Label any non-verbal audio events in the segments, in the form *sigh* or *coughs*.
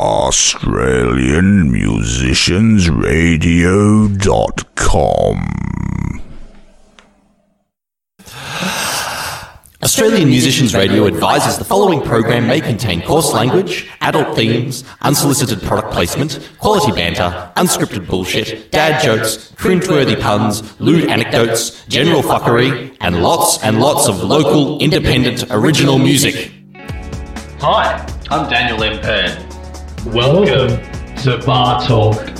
AustralianMusiciansRadio.com. Australian Musicians Radio advises the following program may contain coarse language, adult themes, unsolicited product placement, quality banter, unscripted bullshit, dad jokes, cringeworthy puns, lewd anecdotes, general fuckery, and lots and lots of local, independent, original music. Hi, I'm Daniel M. Pern. Welcome to Bar Talk.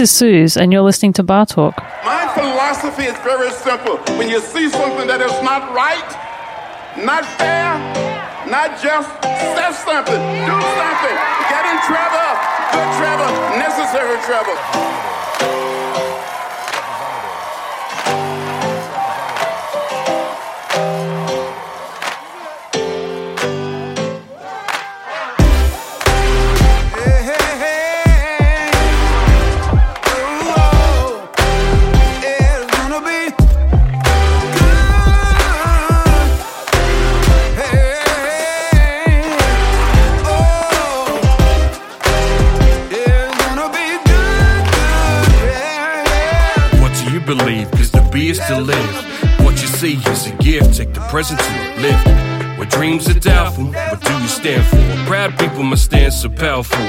Is Suze, and you're listening to Bar Talk. My philosophy is very simple. When you see something that is not right, not fair, not just, say something, do something, get in trouble, good trouble, necessary trouble. Live. What you see is a gift. Take the present to live. Where dreams are doubtful, what do you stand for? Proud people must stand so powerful.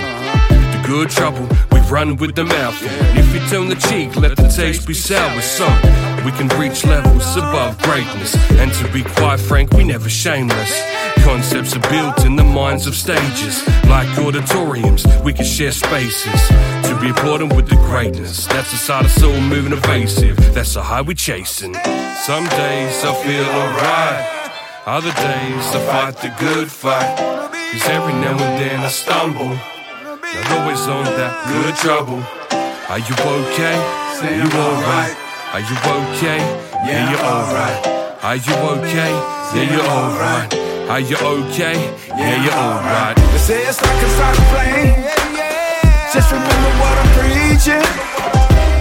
The good trouble, we run with the mouthful. And if you turn the cheek, let the taste be sour. Some we can reach levels above greatness. And to be quite frank, we never shameless. Concepts are built in the minds of stages. Like auditoriums, we can share spaces. To be applauded with the greatness. That's the side of soul moving evasive. That's the high we chasing. Some days I feel alright. Other days I fight the good fight. Cause every now and then I stumble. Not always on that good trouble. Are you okay? Are you alright? Are you okay? Yeah, you're alright. Are you okay? Yeah, you're alright. Are you okay? Yeah, you're alright. They say it's like a solid plane. Just remember what I'm preaching.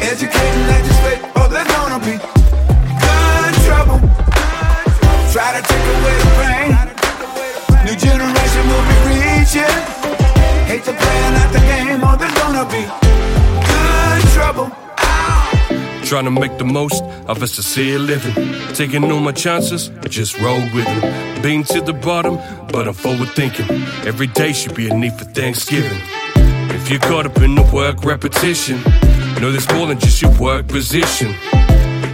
Educating, legislate, oh, there's gonna be good trouble. Try to take away the pain. New generation will be reaching. Hate to play out the game, oh, there's gonna be good trouble. Trying to make the most of a sincere living. Taking all my chances, I just roll with them. Been to the bottom, but I'm forward thinking. Every day should be a need for Thanksgiving. If you're caught up in the work repetition, know there's more than just your work position.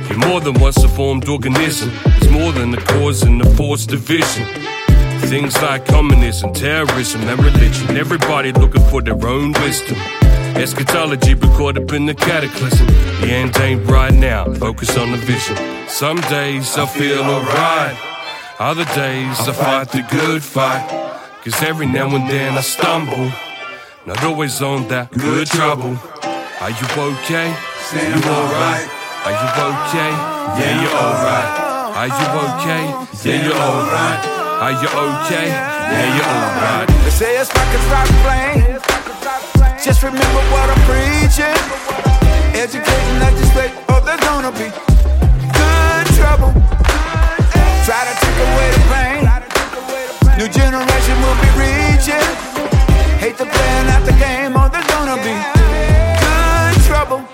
You're more than once a formed organism. It's more than the cause and the force division. Things like communism, terrorism, and religion. Everybody looking for their own wisdom. Eschatology, but caught up in the cataclysm. The end ain't right now, focus on the vision. Some days I feel alright, other days I fight the good fight. Cause every now and then I stumble, not always on that good trouble. Are you okay? Are you alright? Are you okay? Yeah, you're alright. Are you okay? Yeah, you're alright. Are you okay? Yeah, you're alright. They say it's like a solid plane. Just remember what I'm preaching. Educating, legislate, oh, there's gonna be good trouble. Try to take away the pain. New generation will be reaching. Hate to out the game, oh, there's gonna be good trouble.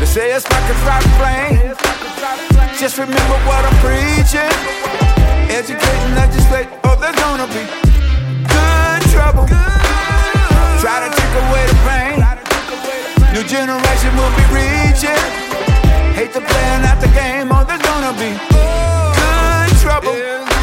They say it's like a solid plane. Just remember what I'm preaching. Educating, legislate, oh, there's gonna be good trouble. Try to take away the pain. New generation will be reaching. Hate to out the game, oh, there's gonna be good trouble.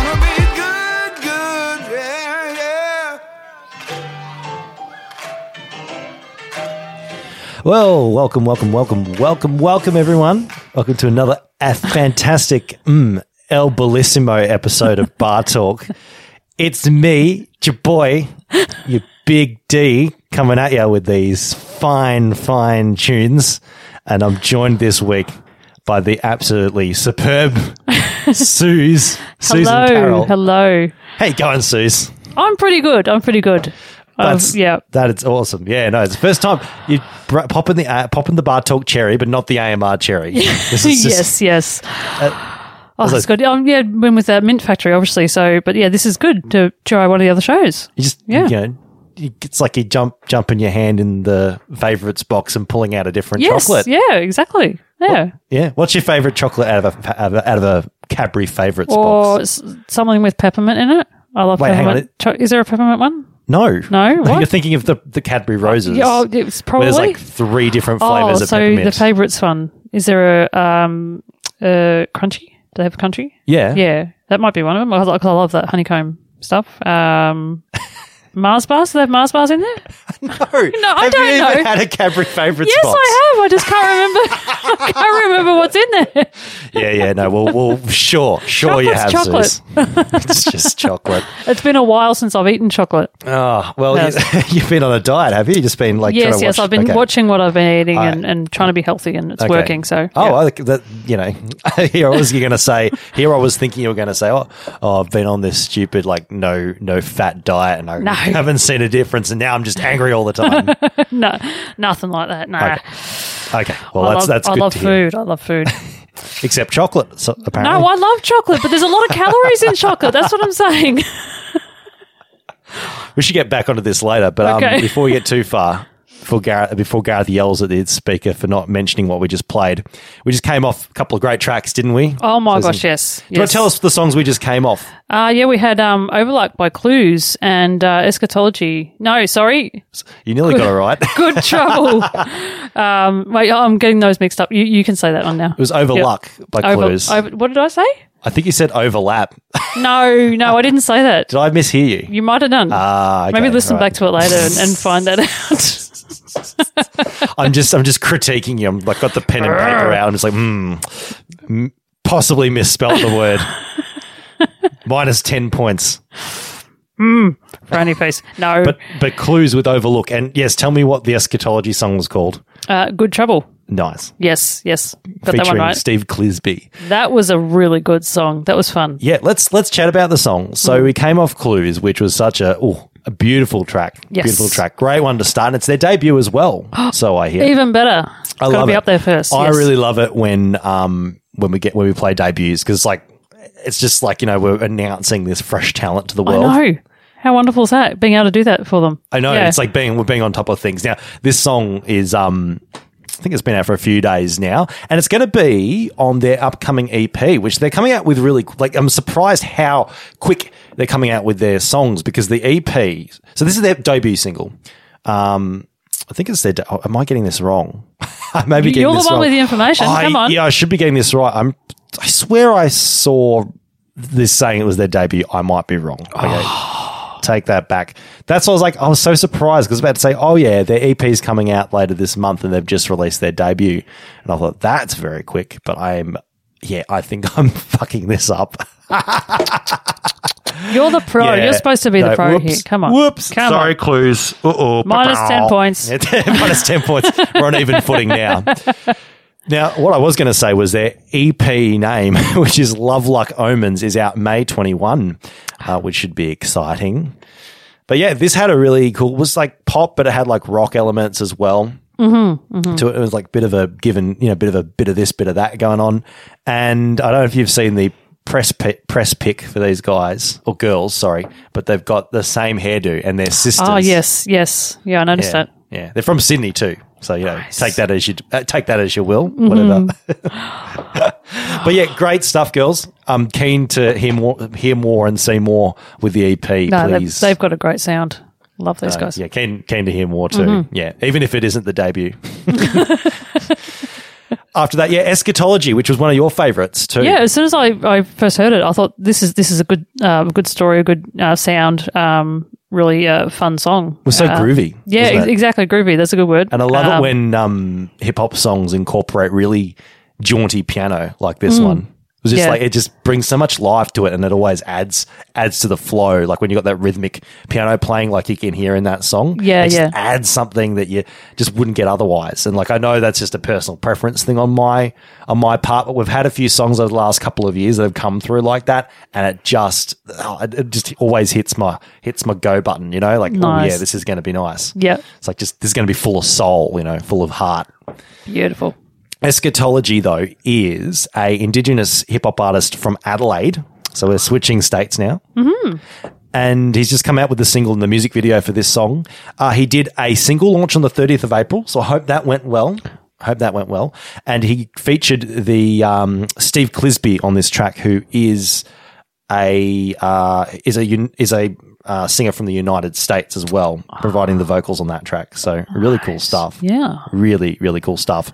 Well, welcome, welcome, welcome, welcome, welcome, everyone. Welcome to another a fantastic mm, El Bellissimo episode of Bar Talk. It's me, your boy, your big D, coming at you with these fine, fine tunes. And I'm joined this week by the absolutely superb Suze, Susan hello, Carroll. hello. Hey, going, Suze? I'm pretty good. I'm pretty good. Um, That's yeah. That is awesome. Yeah, no, it's the first time you br- pop in the uh, pop in the bar talk cherry, but not the AMR cherry. *laughs* Just- yes, yes. oh, was that's good. Um, yeah, went with that Mint Factory, obviously. So, but yeah, this is good to try one of the other shows. You just Yeah. you know, it's like you jump jumping your hand in the favorites box and pulling out a different Yes, chocolate. yeah, exactly. Yeah, Yeah. What's your favorite chocolate out of a out of a, out of a Cadbury favorites or box? s- something with peppermint in it. I love Wait, hang on, peppermint. Cho- is there a peppermint one? No, No? *laughs* What? You're thinking of the the Cadbury roses. Yeah, oh, it's where probably. there's like three different flavors oh, of so peppermint. the favorites one is there a um uh crunchy? Do they have a crunchy? yeah. Yeah, that might be one of them. I, I love that honeycomb stuff. Um, *laughs* Mars bars? Do they have Mars bars in there? *laughs* No, *laughs* No, I have don't you know. Even had a Cadbury favorites Yes, box? I have. I just can't remember. *laughs* I can't remember what's in there. Yeah, yeah, no. Well, well, sure, sure, you have Chocolate's it's just chocolate. It's been a while since I've eaten chocolate. Oh, well, Yes. you, you've been on a diet, have you? You've just been like yes, yes. watch- I've been okay. watching what I've been eating and, and trying to be healthy, and it's Okay. working. So, oh, yeah. I think that you know, here I was going to say. Here I was thinking you were going to say, oh, oh, I've been on this stupid like no no fat diet, and I No. *laughs* haven't seen a difference, and now I'm just angry all the time. *laughs* no, nothing like that. No. Okay. okay, well I that's love, that's I love food. I love food. *laughs* Except chocolate, so, apparently. no, I love chocolate, but there's a lot of calories in chocolate. That's what I'm saying. we should get back onto this later, but um, Okay. before we get too far, before Gareth, before Gareth yells at the speaker for not mentioning what we just played. We just came off a couple of great tracks, didn't we? Oh my Susan? gosh, yes. Do you want yes. to tell us the songs we just came off? Uh, yeah, we had um, Overluck by Clues and uh, Eschatology. No, sorry, You nearly got it right. *laughs* Good Trouble. *laughs* um, wait, I'm getting those mixed up. You, you can say that one now. It was Overluck by Over, Clues. over, what did I say? I think you said overlap. *laughs* No, no, I didn't say that. Did I mishear you? You might have done. Ah, okay, Maybe listen right. back to it later and, and find that out. *laughs* I'm just I'm just critiquing you. I'm like got the pen and paper out. I'm just like, hmm, m- possibly misspelt the word. *laughs* Minus ten points. Frowny face. No. But but clues with overlook. And yes, tell me what the eschatology song was called. uh, Good Trouble. Nice. Yes, yes. Got that one Featuring right. Steve Clisby. That was a really good song. That was fun. Yeah, let's let's chat about the song. Mm. So we came off Clues, which was such a oh, a beautiful track. Yes. Beautiful track. Great one to start. And it's their debut as well. *gasps* so I hear. Even better. I got to love be it. up there first. I yes. really love it when um when we get when we play debuts because it's like it's just like you know we're announcing this fresh talent to the world. I know. How wonderful is that? Being able to do that for them. I know Yeah. it's like being we're being on top of things. Now this song is um I think it's been out for a few days now, and it's going to be on their upcoming EP, which they're coming out with really like. I'm surprised how quick they're coming out with their songs because the EP. So this is their debut single. Um, I think it's their. de- oh, am I getting this wrong? *laughs* I may be getting You're the this one wrong. with the information. I- Come on. Yeah, I should be getting this right. I'm. I swear I saw this saying it was their debut. I might be wrong. Okay. Take that back. That's what I was like. I was so surprised because I was about to say, oh, yeah, their EP is coming out later this month and they've just released their debut. And I thought, that's very quick. But I'm, yeah, I think *laughs* I'm fucking this up. *laughs* You're the pro. Yeah. You're supposed to be the pro whoops. here. Come on. Whoops. Come Sorry, on. clues. Uh-oh. Minus 10 points. *laughs* Minus 10 points. We're on even footing now. Now, what I was going to say was their EP name, *laughs* which is Love Luck Omens, is out May 21, uh, which should be exciting. But yeah, this had a really cool, it was like pop, but it had like rock elements as well. Mm-hmm, To it, it was like a bit of a given, you know, bit of a bit of this, bit of that going on. And I don't know if you've seen the press pi- press pick for these guys or girls, sorry, but they've got the same hairdo and they're sisters. Oh, yes, yes. Yeah, I noticed Yeah, that. yeah, they're from Sydney too. So you know, take that as you uh, take that as you will, Mm-hmm. whatever. *laughs* but yeah, great stuff, girls. I'm keen to hear more, hear more, and see more with the EP. No, they've, please, they've got a great sound. Love those Uh, guys. yeah, keen keen to hear more too. Mm-hmm. Yeah, even if it isn't the debut. *laughs* *laughs* After that, yeah, eschatology, which was one of your favourites too. Yeah, as soon as I, I first heard it, I thought this is this is a good uh, a good story, a good uh, sound, um, really uh, fun song. was so Uh, groovy. Yeah, ex- exactly. Groovy. That's a good word. And I love Um, it when um, hip hop songs incorporate really jaunty piano like this one. It was just. Yeah. like it just brings so much life to it, and it always adds adds to the flow. Like when you got that rhythmic piano playing, like you can hear in that song. Yeah, it just yeah. adds something that you just wouldn't get otherwise. And like I know that's just a personal preference thing on my on my part, but we've had a few songs over the last couple of years that have come through like that, and it just oh, it, just always hits my hits my go button. You know, like oh yeah, this is going to be nice. Yeah, It's like just this is going to be full of soul, you know, full of heart. beautiful. Eschatology, though, is a Indigenous hip hop artist from Adelaide. So we're switching states now. Mm-hmm. And he's just come out with the single and the music video for this song. Uh, he did a single launch on the 30th of April. So I hope that went well. I hope that went well. And he featured the um, Steve Clisby on this track, who is a uh, is a is a uh, singer from the United States as well, providing the vocals on that track. So really cool stuff. Yeah. Really, really cool stuff.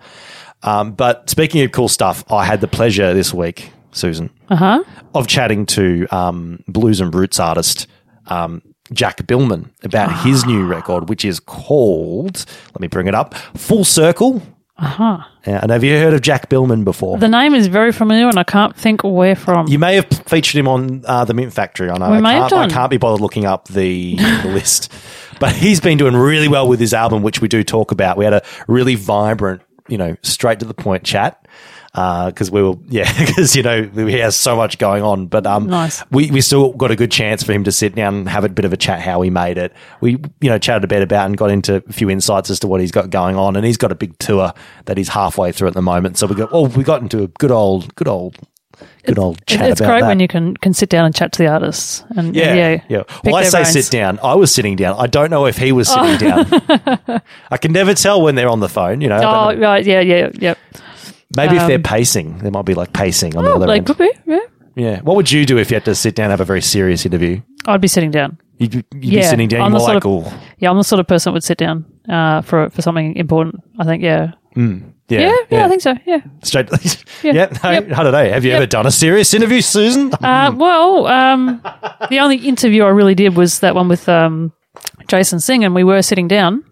Um, but speaking of cool stuff, I had the pleasure this week, Susan, Uh huh. of chatting to um, blues and roots artist um, Jack Biilmann about his new record, which is called, let me bring it up, Full Circle. Uh huh. Yeah, and have you heard of Jack Biilmann before? The name is very familiar, and I can't think where from. you may have featured him on uh, the Mint Factory. I know We I, may can't, I done. can't be bothered looking up the, *laughs* the list, but he's been doing really well with his album, which we do talk about. We had a really vibrant, you know, straight to the point chat because we were, yeah, *laughs* because you know he has so much going on. But um, Nice. we we still got a good chance for him to sit down and have a bit of a chat how he made it. We you know chatted a bit about and got into a few insights as to what he's got going on, and he's got a big tour that he's halfway through at the moment. So we got oh we got into a good old good old good old chat it's great that. when you can, can sit down and chat to the artists. And Yeah, yeah, yeah. Well, I say brains. sit down. I was sitting down. I don't know if he was sitting down. *laughs* I can never tell when they're on the phone. You know, Oh, know. right, yeah, yeah, yeah. maybe if they're um, pacing, there might be like pacing on the Oh, other like end. could be, yeah. Yeah. What would you do if you had to sit down and have a very serious interview? I'd be sitting down. You'd, be- you'd be Yeah, sitting down. I'm the more like, sort oh, Yeah, I'm the sort of person that would sit down uh, for for something important. I think, yeah. Yeah, Yeah, yeah, I think so. Yeah. Straight. *laughs* Yeah. yeah. no, Yep. I don't know. Have you Yep. ever done a serious interview, Susan? Uh, well, um, the only interview I really did was that one with um, Jason Singh, and we were sitting down.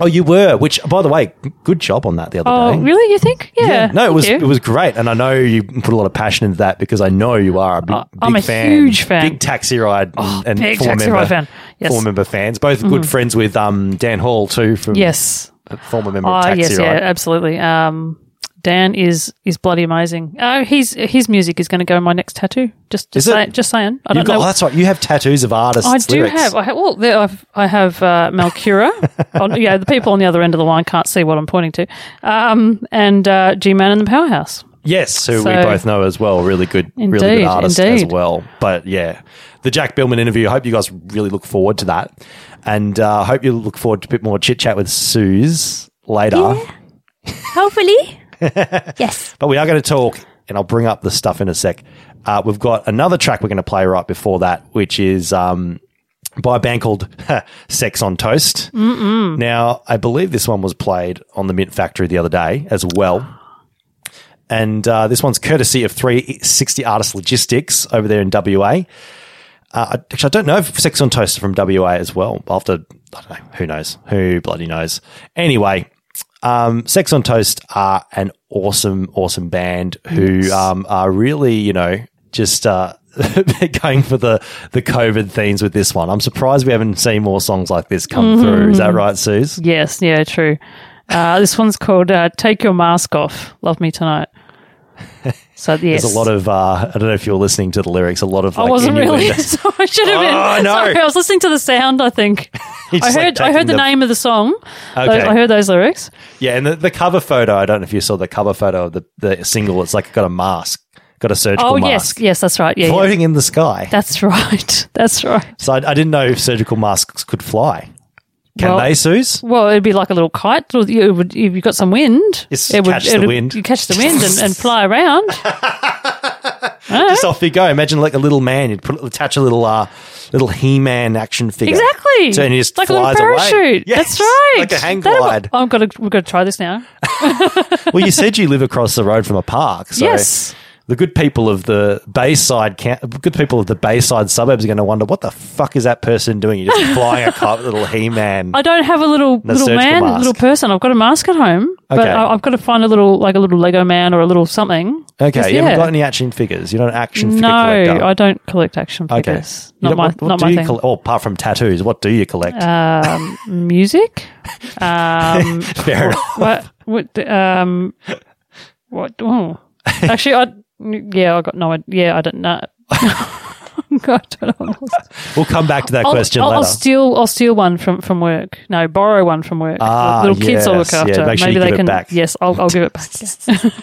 oh, you were. Which, by the way, good job on that the other Oh, day. really? You think? Yeah. No, it was you. it was great, and I know you put a lot of passion into that because I know you are a big, Oh, big I'm a fan, huge fan. Oh, big Taxiride, and, and big former Taxi member, Ride fan. Yes. former member fans. Both good friends with um, Dan Hall too, from Yes. Former member Oh, of Taxi yes, Ride. yeah, absolutely. Um, Dan is is bloody amazing. Uh, he's his music is going to go on my next tattoo. Just just, say, just saying. I You've don't got, know. oh, that's right. You have tattoos of artists. I do lyrics. have. I have. Well, there I've, I have uh, Malcura. *laughs* on, yeah, the people on the other end of the line can't see what I'm pointing to. Um, and uh, G Man and the Powerhouse. Yes, who we both know as well. Really good, really good Indeed, artist as well. But yeah, the Jack Biilmann interview. I hope you guys really look forward to that, and uh, I hope you look forward to a bit more chit chat with Suze later. Hopefully. *laughs* yes. But we are going to talk, and I'll bring up the stuff in a sec. Uh, we've got another track we're going to play right before that, which is um, by a band called *laughs* Sex on Toast. Mm-mm. Now, I believe this one was played on the Mint Factory the other day as well. And uh, this one's courtesy of 360 Artist Logistics over there in WA. Uh, actually, I don't know if Sex on Toast are from WA as well. To, I don't know, who knows? Who bloody knows? Anyway, um, Sex on Toast are an awesome, awesome band who um, are really, you know, just uh, *laughs* going for the the COVID themes with this one. I'm surprised we haven't seen more songs like this come through. Is that right, Suze? Yes, yeah, true. Uh, this one's called uh, "Take Your Mask Off." Love me tonight. *laughs* So yes, There's a lot of uh, I don't know if you were listening to the lyrics. A lot of I like, wasn't really. *laughs* so I should have been. Oh, no. Sorry, I was listening to the sound. I think *laughs* I just, like, heard. I heard the, name of the song. Okay. I heard those lyrics. Yeah, and the, the cover photo. I don't know if you saw the cover photo of the, the single. It's like got a mask, got a surgical mask. Oh yes, mask yes, that's right. Yeah, yeah. floating in the sky. that's right. That's right. So I, I didn't know if surgical masks could fly. Can Well- they, Suze? Well, it'd be like a little kite. You would, if you got some wind, Just it would catch the wind. You catch the wind and, and fly around. *laughs* Just off you go. Imagine like a little man. You'd put attach a little uh, little He Man action figure. Exactly. So and he just like a little flies away. parachute. Yes, That's right. Like a hang glide. I've got to. We've got to try this now. *laughs* well, you said you live across the road from a park. So Yes. The good people of the Bayside, good people of the Bayside suburbs are going to wonder what the fuck is that person doing? You're just *laughs* flying a kite, little He-Man. I don't have a little The little man, mask. little person. I've got a mask at home, but Okay. I, I've got to find a little like a little Lego man or a little something. Okay, you yeah. haven't got any action figures. You're not an action figure No, collector. I don't collect action figures. You Not my what, what not my thing. collect? Oh, apart from tattoos, what do you collect? um, *laughs* music. Um, Fair enough. what? What? Um, what? Oh. *laughs* Actually, I yeah, I got no. idea. Yeah, I don't know. *laughs* God, I don't. We'll come back to that I'll, question I'll, I'll later. steal. I'll steal one from, from work. No, borrow one from work. Ah, Little kids I'll look yes. Yeah, after. make sure you Maybe they it can. back. Yes, I'll, I'll give it back. *laughs*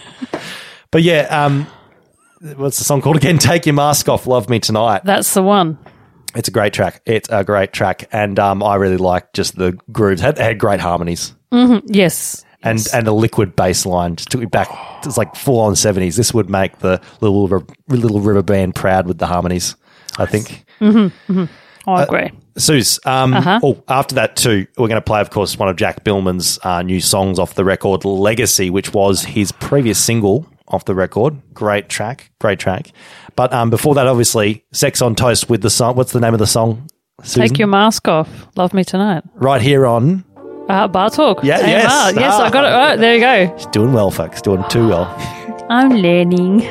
But yeah, um, what's the song called again? *laughs* Take your mask off, love me tonight. That's the one. It's a great track. It's a great track, and um, I really like just the grooves. Had, had great harmonies Yes. And Yes. and a liquid bass line. Just took me back. It's like full on seventies. This would make the little River- little river band proud with the harmonies. I think. I agree. Suze, um, Uh-huh. oh, after that too, we're going to play, of course, one of Jack Biilmann's uh, new songs off the record, "Legacy," which was his previous single off the record. Great track, great track. But um, before that, obviously, "Sex on Toast" with the song. What's the name of the song? Susan? Take your mask off. Love me tonight. right here on. Uh, bar talk. Yeah, AMR. yes. Yes, I got it. Ah. Right, there you go. He's doing well, folks. Doing too well. *laughs* I'm learning.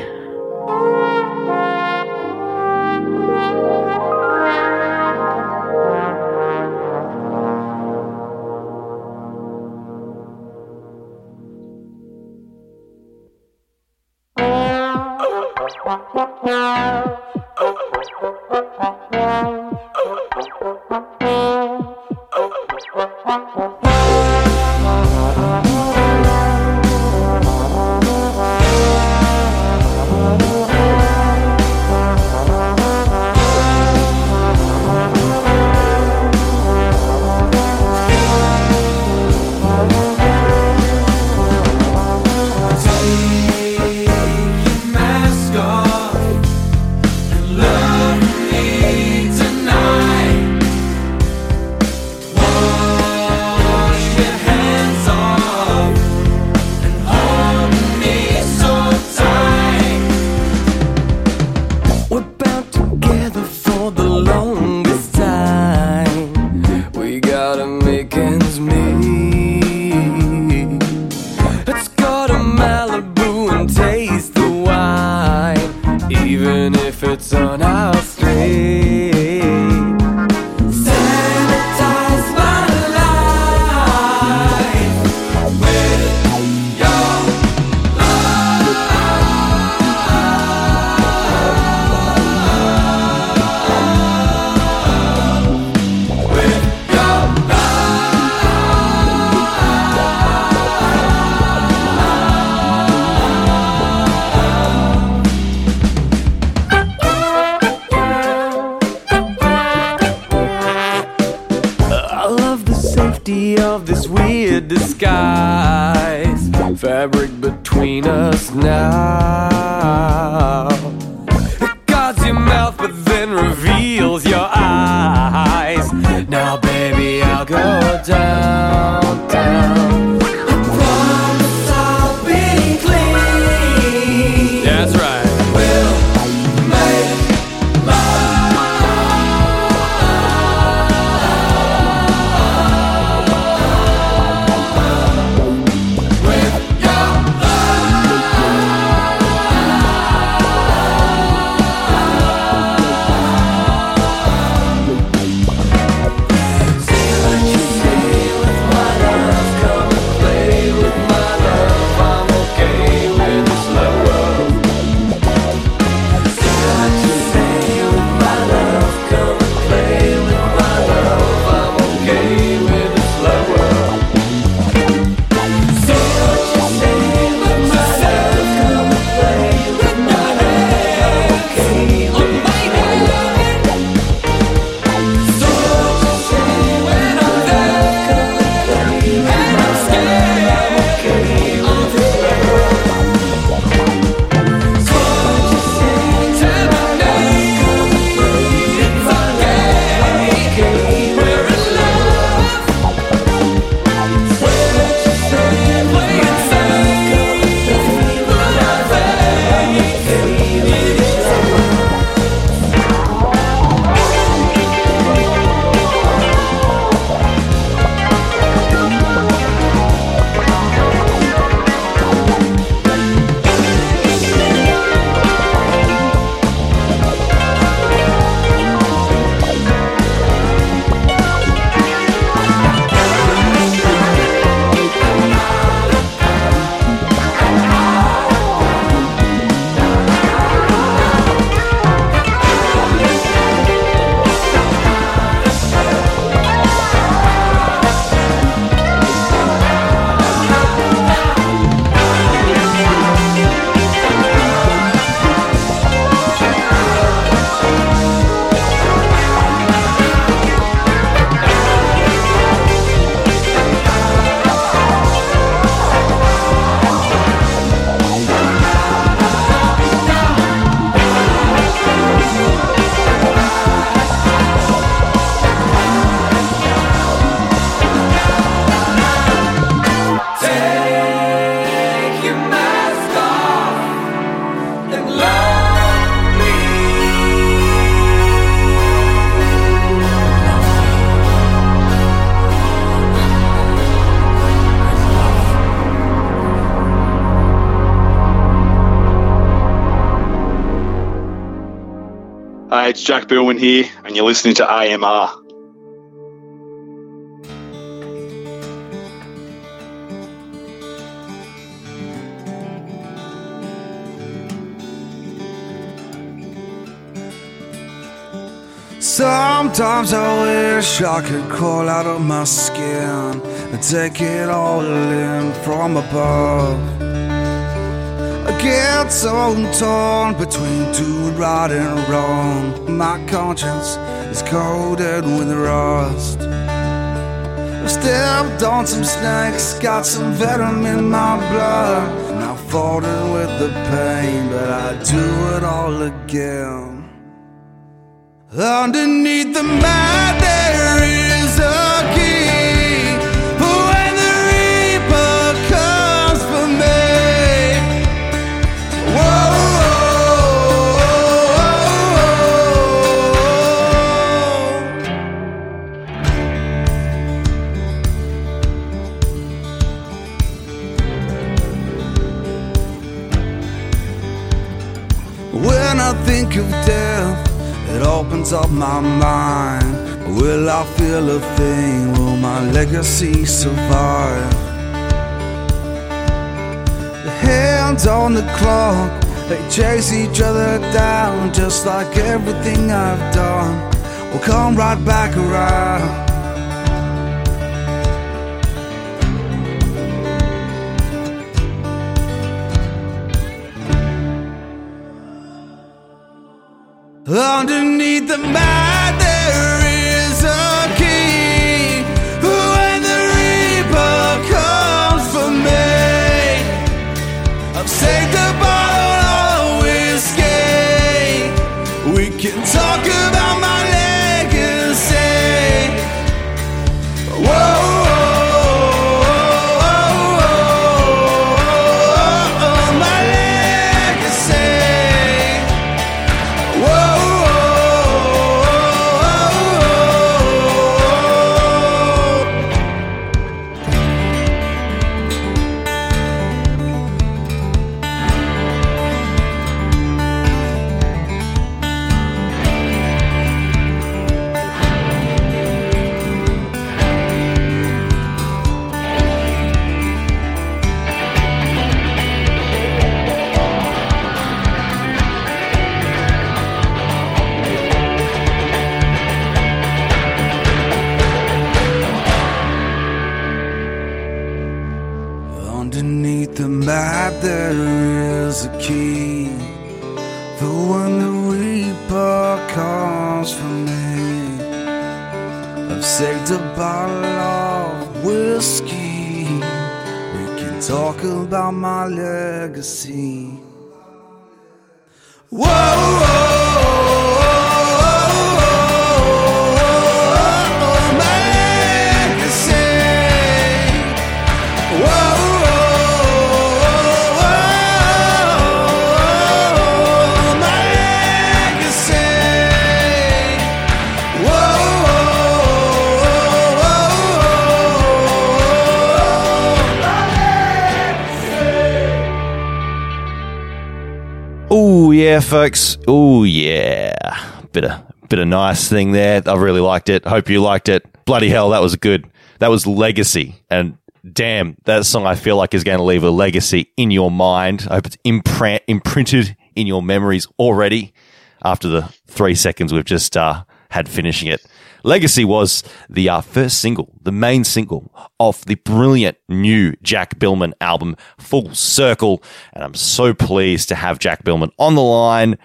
Jack Biilmann here, and you're listening to AMR. Sometimes I wish I could crawl out of my skin and take it all in from above. I get so torn between doing right and wrong. My conscience is coated with rust. I've stepped on some snakes, got some venom in my blood. And I've fought it with the pain, but I do it all again. Underneath the mat opens up my mind. Will I feel a thing? Will my legacy survive? The hands on the clock, they chase each other down, just like everything I've done will come right back around. Underneath the mat Folks. Oh yeah. Bit of bit of nice thing there. I really liked it. Hope you liked it. Bloody hell, that was good. That was legacy. And damn, that song I feel like is going to leave a legacy in your mind. I hope it's imprint, imprinted in your memories already after the three seconds we've just uh, had finishing it. Legacy was the uh, first single, the main single of the brilliant new Jack Biilmann album, Full Circle. And I'm so pleased to have Jack Biilmann on the line.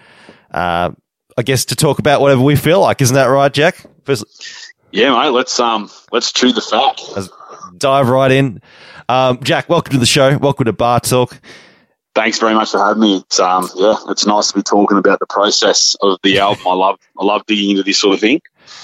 Uh, I guess to talk about whatever we feel like, isn't that right, Jack? First, Yeah, mate. Let's um, let's chew the fat. let's dive right in. Um, Jack, welcome to the show. Welcome to Bar Talk. Thanks very much for having me. It's um, yeah, it's nice to be talking about the process of the *laughs* album. I love, I love digging into this sort of thing.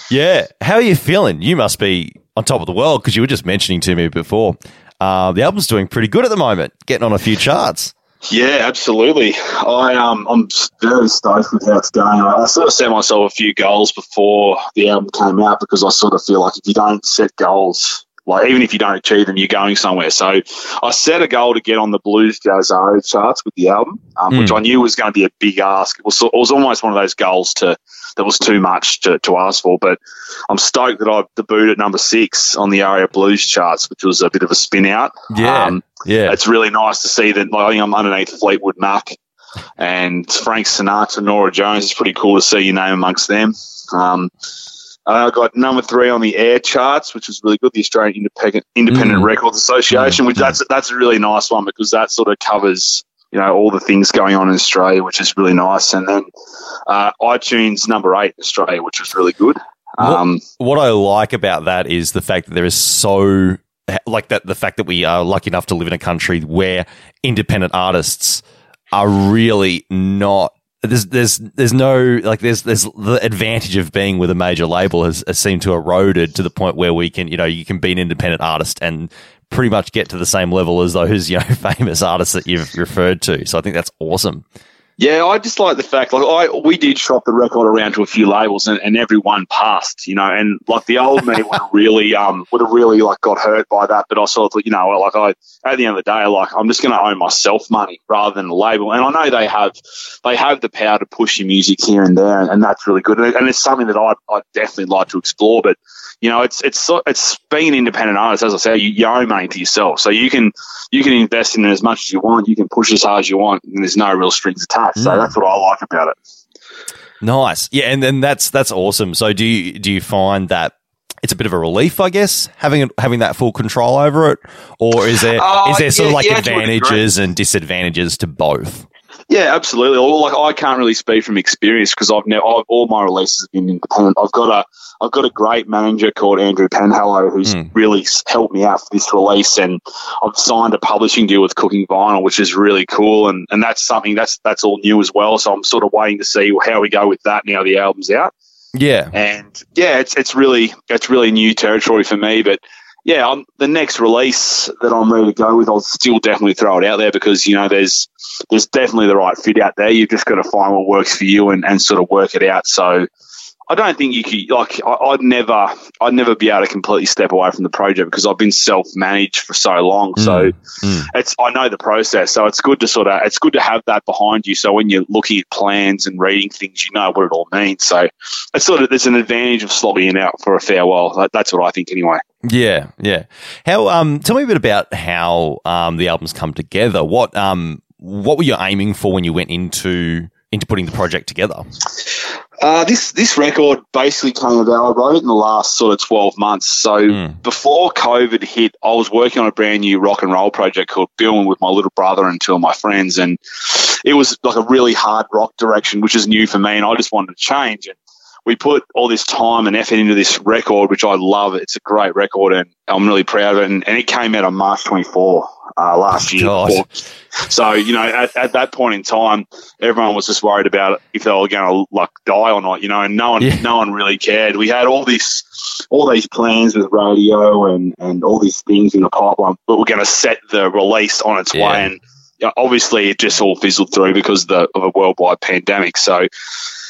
Yeah. How are you feeling? You must be on top of the world because you were just mentioning to me before. Uh, the album's doing pretty good at the moment, getting on a few charts. Yeah, absolutely. I um, I'm very stoked with how it's going. I, I sort of set myself a few goals before the album came out because I sort of feel like if you don't set goals, like even if you don't achieve them, you're going somewhere. So I set a goal to get on the Blues Jazz charts with the album, um, which Mm. I knew was going to be a big ask. It was, it was almost one of those goals to that was too much to, to ask for. But I'm stoked that I debuted at number six on the ARIA Blues charts, which was a bit of a spin out. Yeah. Um, yeah. it's really nice to see that. Like, I'm underneath Fleetwood Mac and Frank Sinatra, Norah Jones. It's pretty cool to see your name amongst them. Um, I got number three on the AIR charts, which was really good. The Australian Independent Independent Mm. Records Association, which that's that's a really nice one because that sort of covers you know all the things going on in Australia, which is really nice. And then uh, iTunes number eight in Australia, which was really good. Um, what I like about that is the fact that there is so like that the fact that we are lucky enough to live in a country where independent artists are really not there's there's there's no like there's there's the advantage of being with a major label has, has seemed to eroded to the point where we can you know you can be an independent artist and pretty much get to the same level as those you know *laughs* famous artists that you've referred to. So I think that's awesome Yeah, I just like the fact like I we did shop the record around to a few labels and, and everyone passed, you know, and like the old me would have *laughs* really um would have really like got hurt by that. But I sort of you know like I at the end of the day like I'm just going to owe myself money rather than the label. And I know they have they have the power to push your music here and there, and, and that's really good. And, and it's something that I I definitely like to explore, but. You know, it's it's it's being an independent artist. As I say, you, you owe money to yourself, so you can you can invest in it as much as you want. You can push as hard as you want, and there's no real strings attached. So Mm. that's what I like about it. Nice. Yeah, and then that's that's awesome. So do you do you find that it's a bit of a relief, I guess, having having that full control over it, or is there is Uh, there sort of like yeah, to a degree. advantages and disadvantages to both? Yeah, absolutely. Well, like I can't really speak from experience because I've never I've, all my releases have been independent. I've got a I've got a great manager called Andrew Penhallow who's hmm. really helped me out for this release, and I've signed a publishing deal with Cooking Vinyl, which is really cool, and and that's something that's that's all new as well. So I'm sort of waiting to see how we go with that now the album's out. Yeah. and yeah, it's it's really it's really new territory for me. But yeah, the next release that I'm ready to go with, I'll still definitely throw it out there because you know there's there's definitely the right fit out there. You've just got to find what works for you and, and sort of work it out. So. I don't think you could like. I, I'd never, I'd never be able to completely step away from the project because I've been self-managed for so long. So Mm. it's, I know the process. So it's good to sort of, it's good to have that behind you. So when you're looking at plans and reading things, you know what it all means. So it's sort of, there's an advantage of slogging out for a fair while. That, that's what I think anyway. Yeah, yeah. How? Um, tell me a bit about how um the albums come together. What um what were you aiming for when you went into into putting the project together? Uh, this this record basically came about. I wrote it in the last sort of twelve months. So before COVID hit, I was working on a brand new rock and roll project called Biilmann with my little brother and two of my friends, and it was like a really hard rock direction, which is new for me, and I just wanted to change. And we put all this time and effort into this record, which I love. It's a great record, and I'm really proud of it. And, and it came out on March 24 uh, last year. God. So you know, at, at that point in time, everyone was just worried about if they were going to like die or not. You know, and no one, Yeah. no one really cared. We had all this, all these plans with radio and and all these things in the pipeline, but we're going to set the release on its Yeah. way. And you know, obviously, it just all fizzled through because of, the, of a worldwide pandemic. So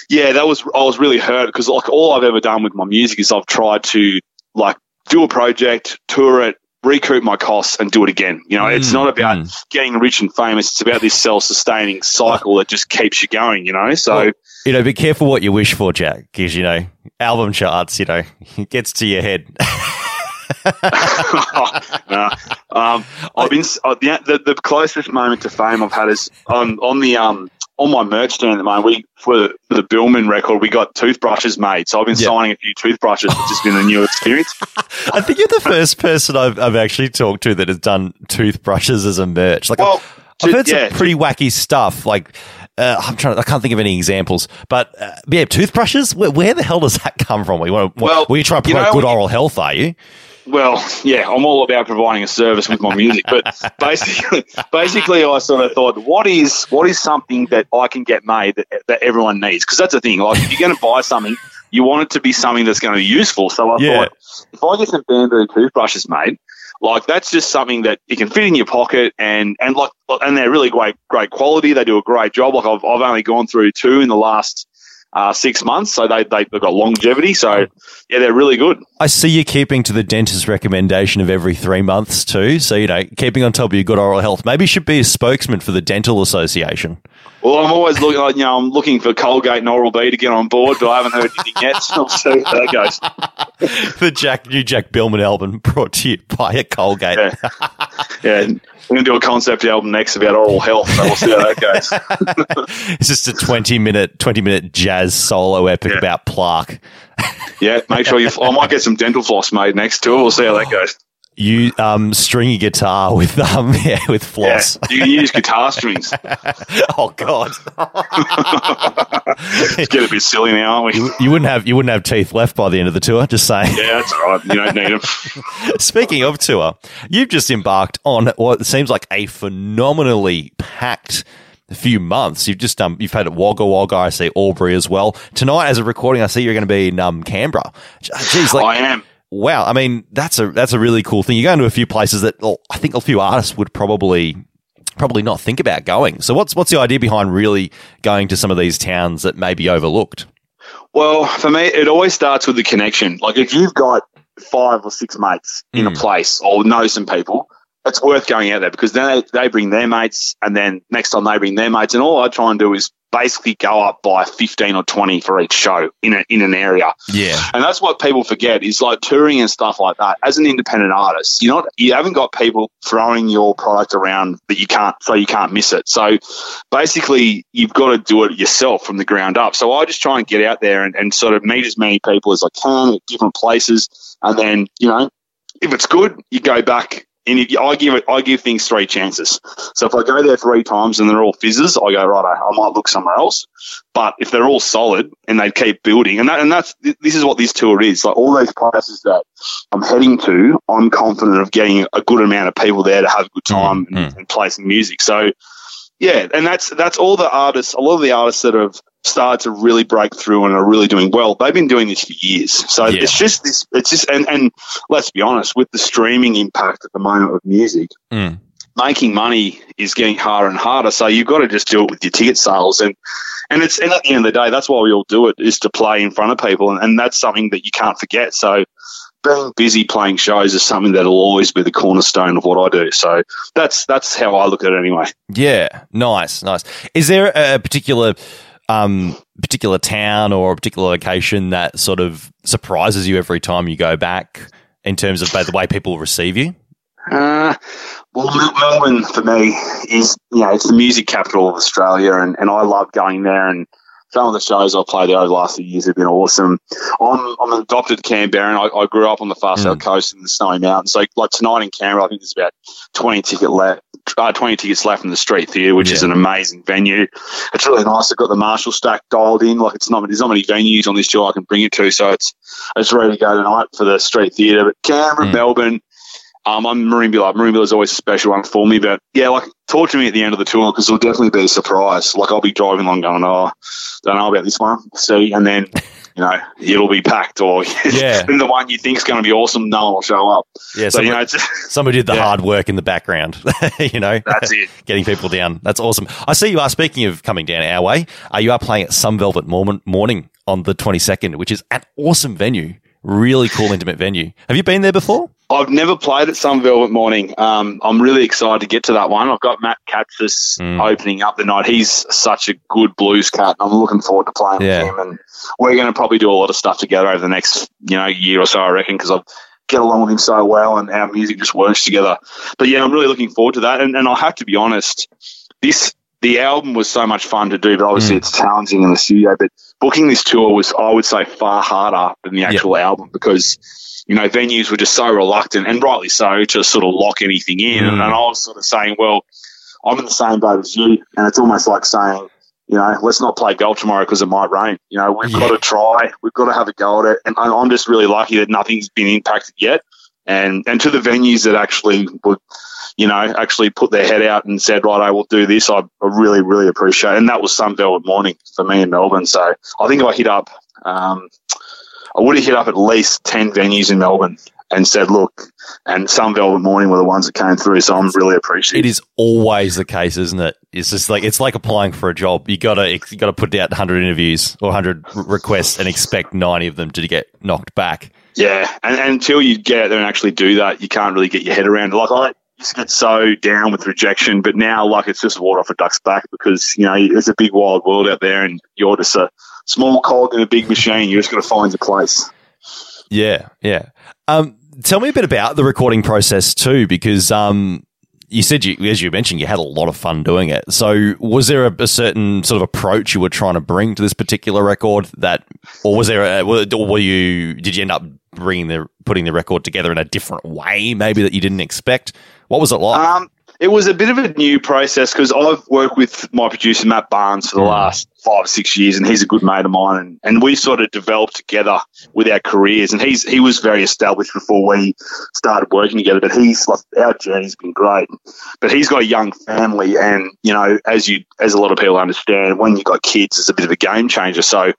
yeah, that was I was really hurt because like all I've ever done with my music is I've tried to like do a project, tour it, recoup my costs, and do it again. You know, it's Mm, not about mm. getting rich and famous. It's about this self-sustaining cycle that just keeps you going. You know, so. Well, you know, be careful what you wish for, Jack, because you know album charts. You know, *laughs* it gets to your head. *laughs* *laughs* no. Um, I've been uh, the, the the closest moment to fame I've had is on on the um on my merch stand at the moment. We for, the Biilmann record, we got toothbrushes made, so I've been Yeah. signing a few toothbrushes, which has been a new experience. *laughs* I think you're the first person I've, I've actually talked to that has done toothbrushes as a merch. Like, Well, I've, I've heard yeah, some pretty wacky stuff. Like, uh, I'm trying. To, I can't think of any examples, but uh, yeah, toothbrushes. Where, where the hell does that come from? We want to. Well, well, you try to you promote know, good oral health, are you? Well, *laughs* yeah, I'm all about providing a service with my music, but *laughs* basically, basically, I sort of thought, what is what is something that I can get made that, that everyone needs? Because that's the thing. Like, if you're going to buy something, you want it to be something that's going to be useful. So I Yeah. thought, if I get some bamboo toothbrushes made, like that's just something that you can fit in your pocket, and and like, and they're really great, great quality. They do a great job. Like I've I've only gone through two in the last. Uh, six months, so they, they, they've got longevity. So, yeah, they're really good. I see you keeping to the dentist's recommendation of every three months too. So you know, keeping on top of your good oral health. Maybe you should be a spokesman for the dental association. Well, I'm always looking, like, you know, I'm looking for Colgate and Oral B to get on board, but I haven't heard anything yet. So we'll see how that goes. *laughs* the Jack new Jack Biilmann album brought to you by a Colgate. Yeah, yeah. I'm going to do a concept album next about oral health. So we'll see how that goes. *laughs* It's just a twenty minute twenty minute jazz solo epic about plaque. Yeah, make sure you. I might get some dental floss made next to it. We'll see how that goes. You um stringy guitar with um *laughs* yeah with Yeah, floss. you can use guitar strings. *laughs* oh god. *laughs* It's getting a bit silly now, aren't we? You, you wouldn't have you wouldn't have teeth left by the end of the tour. Just saying. Yeah, that's all right. You don't need them. Speaking of tour, you've just embarked on what seems like a phenomenally packed few months. You've just um, you've had Wagga Wagga, I see Albury as well. Tonight, as a recording, I see you're going to be in um, Canberra. Jeez, like I am. Wow. I mean, that's a that's a really cool thing. You go into a few places that well, I think a few artists would probably probably not think about going. So what's what's the idea behind really going to some of these towns that may be overlooked? Well, for me, it always starts with the connection. Like if you've got five or six mates in a hmm. place or know some people, it's worth going out there because then they, they bring their mates and then next time they bring their mates. And all I try and do is basically go up by 15 or 20 for each show in, a, in an area. Yeah. And that's what people forget is like touring and stuff like that. As an independent artist, you're not, you haven't got people throwing your product around that you can't, so you can't miss it. So basically, you've got to do it yourself from the ground up. So I just try and get out there and, and sort of meet as many people as I can at different places. And then, you know, if it's good, you go back. And if you, I give it, I give things three chances. So if I go there three times and they're all fizzes, I go right. I might look somewhere else. But if they're all solid and they keep building, and that, and that's this is what this tour is. Like all those places that I'm heading to, I'm confident of getting a good amount of people there to have a good hmm, time and, hmm. and play some music. So yeah, and that's that's all the artists. A lot of the artists that have started to really break through and are really doing well. They've been doing this for years. So Yeah. it's just this. It's just and and let's be honest, with the streaming impact at the moment of music, Mm. making money is getting harder and harder. So you've got to just do it with your ticket sales and. And it's and at the end of the day, that's why we all do it is to play in front of people, and, and that's something that you can't forget. So, being busy playing shows is something that'll always be the cornerstone of what I do. So that's that's how I look at it anyway. Yeah, nice, nice. Is there a particular um, particular town or a particular location that sort of surprises you every time you go back in terms of by the way people receive you? Uh, well, Melbourne for me is, you know, it's the music capital of Australia, and, and I love going there. And some of the shows I've played there over the last few years have been awesome. I'm, I'm an adopted Canberran. I, I grew up on the far south coast in the Snowy Mountains. So, like tonight in Canberra, I think there's about 20 ticket left. Uh, 20 tickets left in the Street Theatre, which is an amazing venue. It's really nice. I've got the Marshall stack dialed in. Like it's not there's not many venues on this tour I can bring it to, so it's it's ready to go tonight for the Street Theatre. But Canberra, Melbourne, um, I'm Marine Miller. Marine Merimbula. is always a special one for me. But yeah, like talk to me at the end of the tour because it'll definitely be a surprise. Like I'll be driving along going, oh, don't know about this one. See, and then you know it'll be packed, or *laughs* Yeah. then *laughs* the one you think's going to be awesome, no one will show up. Yeah, so you know, *laughs* Somebody did the hard work in the background, you know. That's it. Getting people down. That's awesome. I see you are speaking of coming down our way. Uh, you are playing at Some Velvet Mormon morning on the twenty second, which is an awesome venue. Really cool, intimate venue. Have you been there before? I've never played at Some Velvet Morning. Um, I'm really excited to get to that one. I've got Matt Katzis Mm. opening up the night. He's such a good blues cat. I'm looking forward to playing Yeah. with him, and we're going to probably do a lot of stuff together over the next you know year or so. I reckon because I get along with him so well, and our music just works together. But yeah, I'm really looking forward to that. And, and I have to be honest, this the album was so much fun to do, but obviously Mm. it's challenging in the studio. But booking this tour was, I would say, far harder than the actual album because you know, venues were just so reluctant, and rightly so, to sort of lock anything in. Mm. And I was sort of saying, well, I'm in the same boat as you, and it's almost like saying, you know, let's not play golf tomorrow because it might rain. You know, we've got to try, we've got to have a go at it, and I'm just really lucky that nothing's been impacted yet. And and to the venues that actually would, you know, actually put their head out and said, right, I will do this. I, really, really appreciate, it. and that was Some Velvet Morning for me in Melbourne. So I think I hit up. Um, I would have hit up at least 10 venues in Melbourne and said, look, and some Velvet Morning were the ones that came through. So I'm really appreciative. It is always the case, isn't it? It's just like it's like applying for a job. You gotta you gotta put out 100 interviews or 100 requests and expect 90 of them to get knocked back. Yeah. And, and until you get out there and actually do that, you can't really get your head around it. Like I used to get so down with rejection, but now like it's just water off a duck's back because, you know, it's a big wild world out there and you're just a small cog in a big machine. You just got to find your place. Yeah, yeah. Um, tell me a bit about the recording process too, because um, you said you, as you mentioned, you had a lot of fun doing it. So, was there a, a certain sort of approach you were trying to bring to this particular record that, or was there, a, or were you, did you end up bringing the putting the record together in a different way, maybe that you didn't expect? What was it like? Um, it was a bit of a new process because I've worked with my producer Matt Barnes for the last five or six years, and he's a good mate of mine, and, and we sort of developed together with our careers. And he's he was very established before we started working together, but he's like our journey's been great. But he's got a young family, and you know, as you as a lot of people understand, when you've got kids, it's a bit of a game changer. So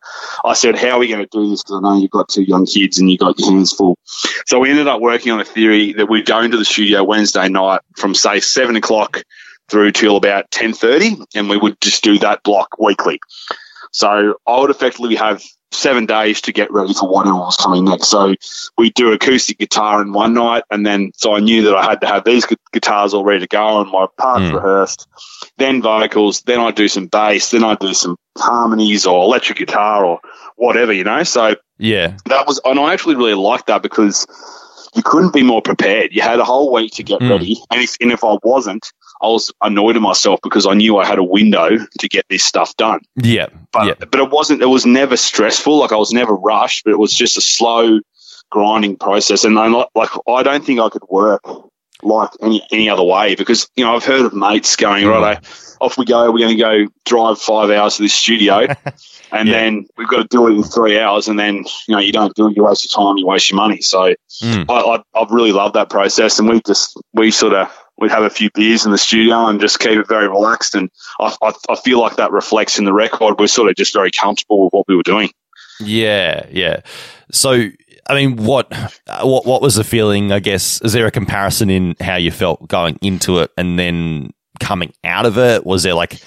I said, "How are we going to do this?" Because I know you've got two young kids and you've got your hands full. So we ended up working on a theory that we'd go into the studio Wednesday night from say seven o'clock through till about ten thirty, and we would just do that block weekly. So I would effectively have seven days to get ready for whatever was coming next. So we do acoustic guitar in one night, and then so I knew that I had to have these gu- guitars all ready to go and my parts Mm. rehearsed, then vocals, then I do some bass, then I do some harmonies or electric guitar or whatever, you know. So yeah, that was, and I actually really liked that because you couldn't be more prepared. You had a whole week to get Mm. ready, and if and if I wasn't, I was annoyed at myself because I knew I had a window to get this stuff done. yeah, But yeah. but it wasn't. It was never stressful. Like I was never rushed, but it was just a slow grinding process. And I'm not, like I don't think I could work like any any other way because you know I've heard of mates going Mm. right. Off we go. We're going to go drive five hours to this studio, *laughs* and then we've got to do it in three hours. And then you know you don't do it. You waste your time. You waste your money. So Mm. I, I I've really loved that process, and we just we sort of we'd have a few beers in the studio and just keep it very relaxed. And I, I, I feel like that reflects in the record. We're sort of just very comfortable with what we were doing. Yeah, yeah. So, I mean, what, what, what was the feeling? I guess is there a comparison in how you felt going into it and then coming out of it? Was there like,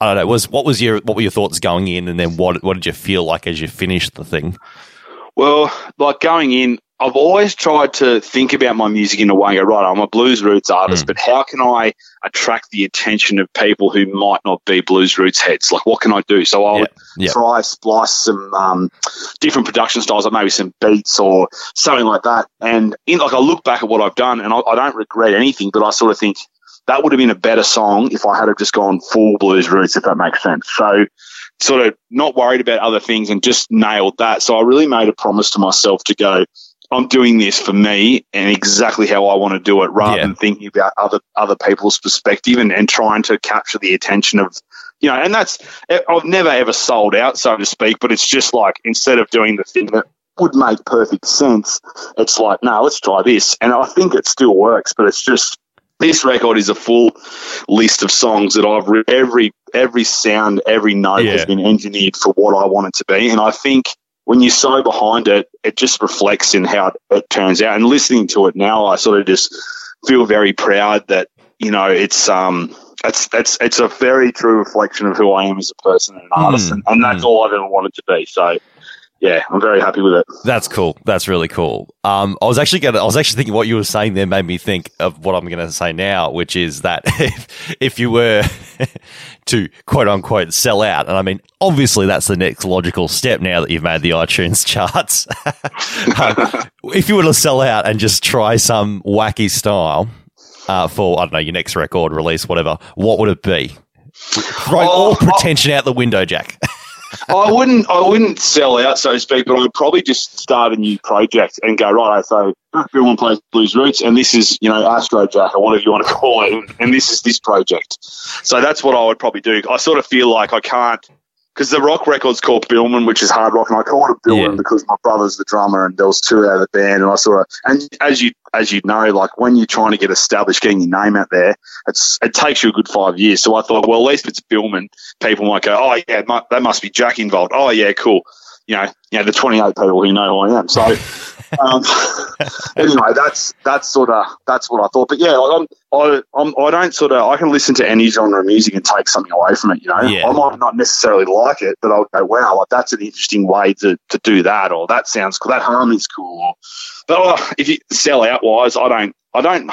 I don't know, was what was your what were your thoughts going in, and then what what did you feel like as you finished the thing? Well, like going in, I've always tried to think about my music in a way. and Go right, I'm a blues roots artist, but how can I attract the attention of people who might not be blues roots heads? Like, what can I do? So I would yeah. try splice some um, different production styles, like maybe some beats or something like that. And in like I look back at what I've done, and I, I don't regret anything, but I sort of think that would have been a better song if I had have just gone full blues roots, if that makes sense. So sort of not worried about other things and just nailed that. So I really made a promise to myself to go, I'm doing this for me and exactly how I want to do it rather Yeah. than thinking about other other people's perspective and, and trying to capture the attention of you know, and that's eh, I've never ever sold out, so to speak, but it's just like instead of doing the thing that would make perfect sense, it's like, no, let's try this. And I think it still works, but it's just this record is a full list of songs that I've re- every every sound, every note has been engineered for what I want it to be, and I think when you're so behind it, it just reflects in how it, turns out. And listening to it now, I sort of just feel very proud that you know it's um it's it's it's a very true reflection of who I am as a person and an artist, Mm, and, and that's all I've ever wanted to be. So. Yeah, I'm very happy with it. That's cool. That's really cool. Um, I was actually gonna, I was actually thinking what you were saying there made me think of what I'm going to say now, which is that *laughs* if, if you were *laughs* to quote unquote sell out, and I mean, obviously that's the next logical step now that you've made the iTunes *laughs* charts. Um, if you were to sell out and just try some wacky style uh, for, I don't know, your next record release, whatever, what would it be? Throw all pretension out the window, Jack. I wouldn't I wouldn't sell out, so to speak, but I would probably just start a new project and go, right, so everyone plays Blues Roots and this is, you know, Astro Jack or whatever you want to call it, and this is this project. So that's what I would probably do. I sort of feel like I can't because the rock record's called Biilmann, which is hard rock, and I called it Biilmann because my brother's the drummer and there was two out of the band, and I sort of and as you as you know, like when you're trying to get established, getting your name out there, it's it takes you a good five years. So I thought, well, at least if it's Biilmann, people might go, oh yeah, that must be Jack involved. Oh yeah, cool. You know, you know, the 28 people who know who I am. So um, *laughs* anyway, that's that's sort of that's what I thought. But yeah, I'm, I I'm, I don't sort of I can listen to any genre of music and take something away from it. You know, Yeah. I might not necessarily like it, but I'll go, wow, like that's an interesting way to, to do that, or that sounds cool, that harmony's cool. But uh, if you sell out wise, I don't. I don't.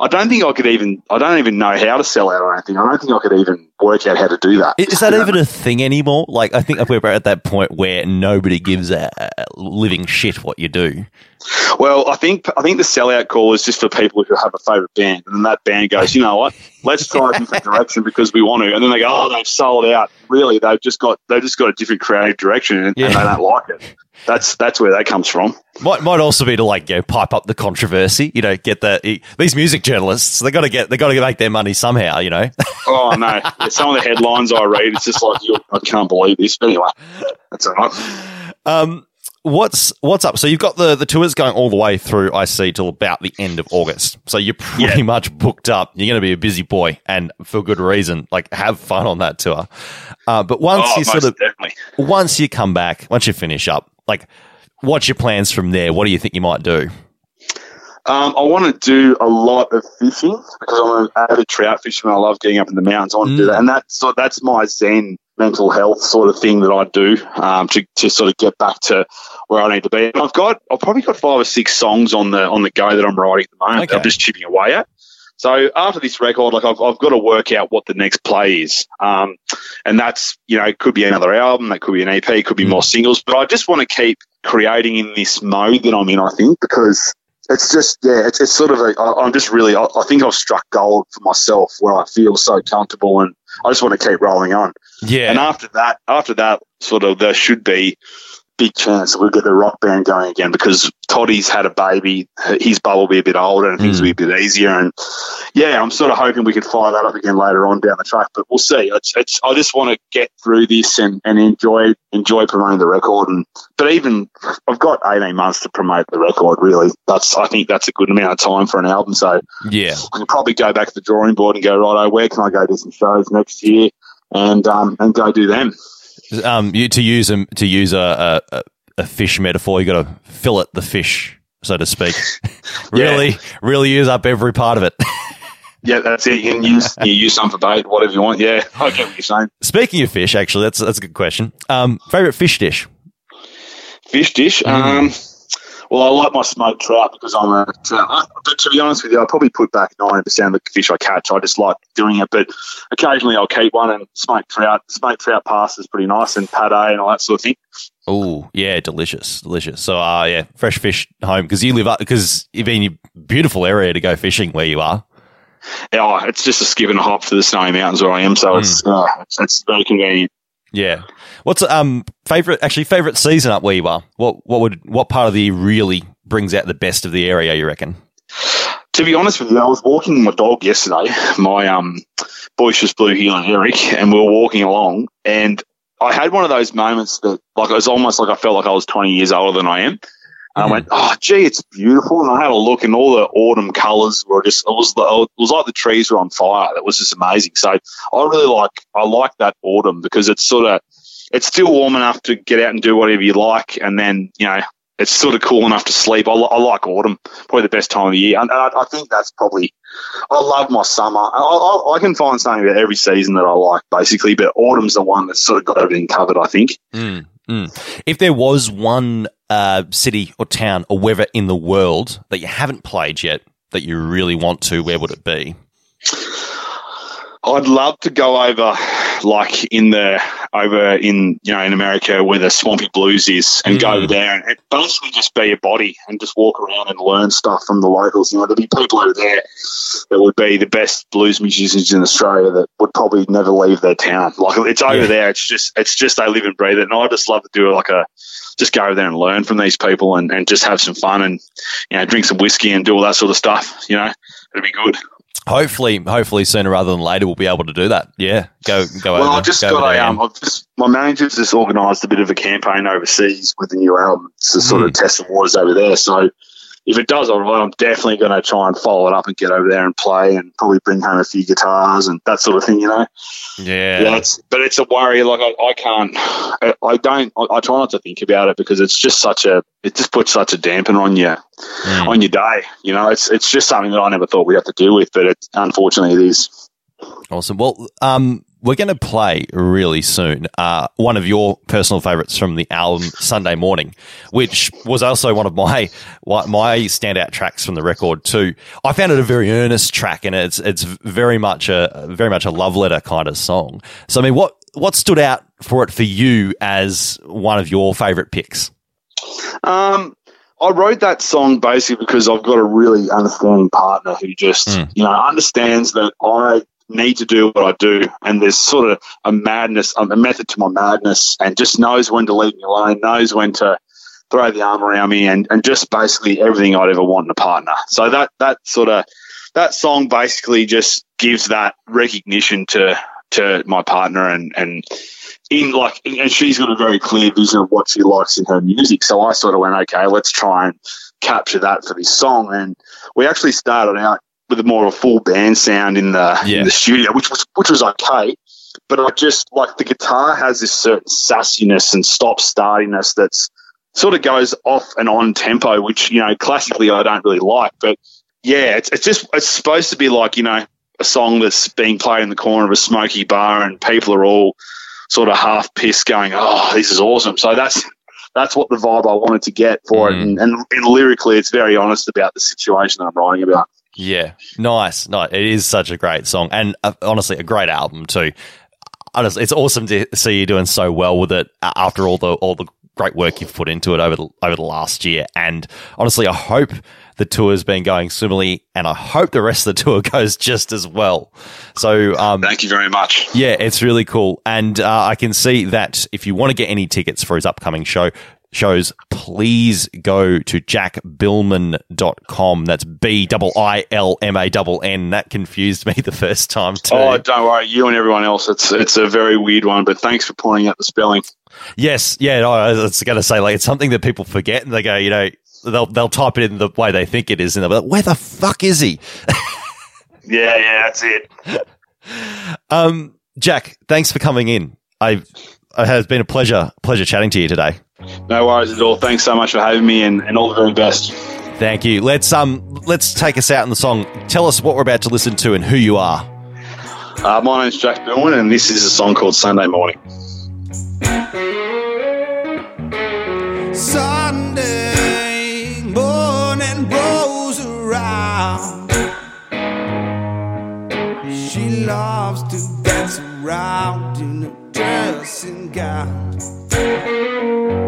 I don't think I could even. I don't even know how to sell out or anything. I don't think I could even work out how to do that. Is that even a thing anymore? Like, I think we're at that point where nobody gives a, a living shit what you do. Well, I think I think the sellout call is just for people who have a favourite band, and then that band goes, you know what, let's try a different direction because we want to, and then they go, oh, they've sold out. Really, they've just got they've just got a different creative direction, and, and they don't like it. That's that's where that comes from. Might might also be to like you know pipe up the controversy. You know, get the these music journalists. They got to get they got to make their money somehow. You know. *laughs* Oh no, Yeah, some of the headlines I read, it's just like I can't believe this. But anyway, that's all right. Um, what's what's up? So you've got the the tours going all the way through. I see till about the end of August. So you're pretty *laughs* much booked up. You're going to be a busy boy, and for good reason. Like have fun on that tour. Uh, but once Oh, you sort of definitely. once you come back, once you finish up, like what's your plans from there? What do you think you might do? Um, I want to do a lot of fishing because I'm an avid trout fisherman. I love getting up in the mountains. I want to do that, and that's so that's my zen mental health sort of thing that I do um, to to sort of get back to where I need to be. And I've got I've probably got five or six songs on the on the go that I'm writing at the moment. that I'm just chipping away at. So after this record, like I've, I've got to work out what the next play is, um, and that's you know it could be another album, that could be an EP, it could be more singles, but I just want to keep creating in this mode that I'm in. I think because it's just yeah, it's, it's sort of a. I, I'm just really. I, I think I've struck gold for myself where I feel so comfortable, and I just want to keep rolling on. Yeah. And after that, after that, sort of there should be big chance that we'll get the rock band going again because Toddy's had a baby. His bubble will be a bit older and things will be a bit easier. And yeah, I'm sort of hoping we can fire that up again later on down the track, but we'll see. It's, it's I just want to get through this and, and enjoy enjoy promoting the record. And but even I've got 18 months to promote the record. Really, that's I think that's a good amount of time for an album. So Yeah. I can probably go back to the drawing board and go right. oh, Where can I go do some shows next year? And um, and go do them. Um, you, to use a to use a, a a fish metaphor, you got to fillet the fish, so to speak. *laughs* really, really use up every part of it. Yeah, that's it. You can use you use some for bait, whatever you want. Yeah, I get what you're saying. Speaking of fish, actually, that's that's a good question. Um, favorite fish dish? Fish dish. Mm. Um, Well, I like my smoked trout because I'm a trout. But to be honest with you, I probably put back ninety percent of the fish I catch. I just like doing it. But occasionally I'll keep one and smoked trout. Smoked trout pasta is pretty nice and pate and all that sort of thing. Oh, yeah, delicious, delicious. So, uh, yeah, fresh fish home because you live up because you've been a beautiful area to go fishing where you are. Yeah, it's just a skip and a hop to the snowy mountains where I am, so it's, uh, it's it's very convenient. Yeah. What's um favorite actually favorite season up where you are? What what would what part of the year really brings out the best of the area? You reckon? To be honest with you, I was walking my dog yesterday, my um boisterous blue heeler Eric, and we were walking along, and I had one of those moments that, like, it was almost like I felt like I was 20 years older than I am. And I went, oh, gee, it's beautiful. And I had a look, and all the autumn colours were just, it was, the, it was like the trees were on fire. That was just amazing. So I really like, I like that autumn because it's sort of, it's still warm enough to get out and do whatever you like. And then, you know, it's sort of cool enough to sleep. I, I like autumn, probably the best time of the year. And I, I think that's probably, I love my summer. I, I, I can find something about every season that I like, basically, but autumn's the one that's sort of got everything covered, I think. Mm, mm. If there was one uh, city or town or wherever in the world that you haven't played yet that you really want to, where would it be? I'd love to go over, like in the over in you know in America where the Swampy Blues is, and go mm. there and, and basically just be a body and just walk around and learn stuff from the locals. You know, there'd be people over there that would be the best blues musicians in Australia that would probably never leave their town. Like it's over Yeah. there. It's just it's just they live and breathe it. And I just love to do like a just go over there and learn from these people and, and just have some fun and you know drink some whiskey and do all that sort of stuff. You know, it'd be good. Hopefully, hopefully sooner rather than later, we'll be able to do that. Yeah, go go Well, over. I've just go got a, um, I've just, my manager's just organised a bit of a campaign overseas with the new album to sort Hmm. of test the waters over there. So if it does all right, I'm definitely going to try and follow it up and get over there and play and probably bring home a few guitars and that sort of thing, you know? Yeah. Yeah, it's, but it's a worry. Like I, I can't, I, I don't, I, I try not to think about it because it's just such a, it just puts such a dampener on you, Hmm. on your day. You know, it's it's just something that I never thought we'd have to deal with, but it, unfortunately it is. Awesome. Well, um, we're going to play really soon uh, one of your personal favorites from the album Sunday Morning, which was also one of my my standout tracks from the record too. I found it a very earnest track, and it's it's very much a very much a love letter kind of song. So, I mean, what what stood out for it for you as one of your favorite picks? Um, I wrote that song basically because I've got a really understanding partner who just, you know, understands that I need to do what I do, and there's sort of a madness, um, a method to my madness, and just knows when to leave me alone, knows when to throw the arm around me, and, and just basically everything I'd ever want in a partner. So that that sort of that song basically just gives that recognition to to my partner and and in like and she's got a very clear vision of what she likes in her music. So i sort of went okay let's try and capture that for this song. And we actually started out with a more of a full band sound in the in the studio which was which was okay but i just like the guitar has this certain sassiness and stop startiness that's sort of goes off and on tempo which you know classically i don't really like but yeah it's, it's just it's supposed to be like you know a song that's being played in the corner of a smoky bar and people are all sort of half pissed going, oh, this is awesome. So that's that's what the vibe I wanted to get for it. Mm. And, and, and lyrically, it's very honest about the situation that I'm writing about. Yeah, nice, nice. It is such a great song, and uh, honestly, a great album too. Honestly, it's awesome to see you doing so well with it after all the all the great work you've put into it over the, over the last year. And honestly, I hope the tour's been going swimmingly, and I hope the rest of the *laughs* tour goes just as well. So, um, thank you very much. Yeah, it's really cool, and uh, I can see that if you want to get any tickets for his upcoming show. Shows, please go to jackbiilmann.com. That's B I I L M A N N. That confused me *laughs* the first time too. Oh, don't worry, you and everyone else. It's it's a very weird one, but thanks for pointing out the spelling. Yes, yeah, no, I was going to say like it's something that people forget, and they go, you know, they'll they'll type it in the way they think it is, and they'll be like, "Where the fuck is he?" *laughs* Yeah, yeah, that's it. Um, Jack, thanks for coming in. I it has been a pleasure pleasure chatting to you today. No worries at all. Thanks so much for having me, and, and all the very best. Thank you. Let's um let's take us out in the song. Tell us what we're about to listen to and who you are. Uh, my name's Jack Biilmann, and this is a song called Sunday Morning. Sunday morning rolls around. She loves to dance around in dressing gown.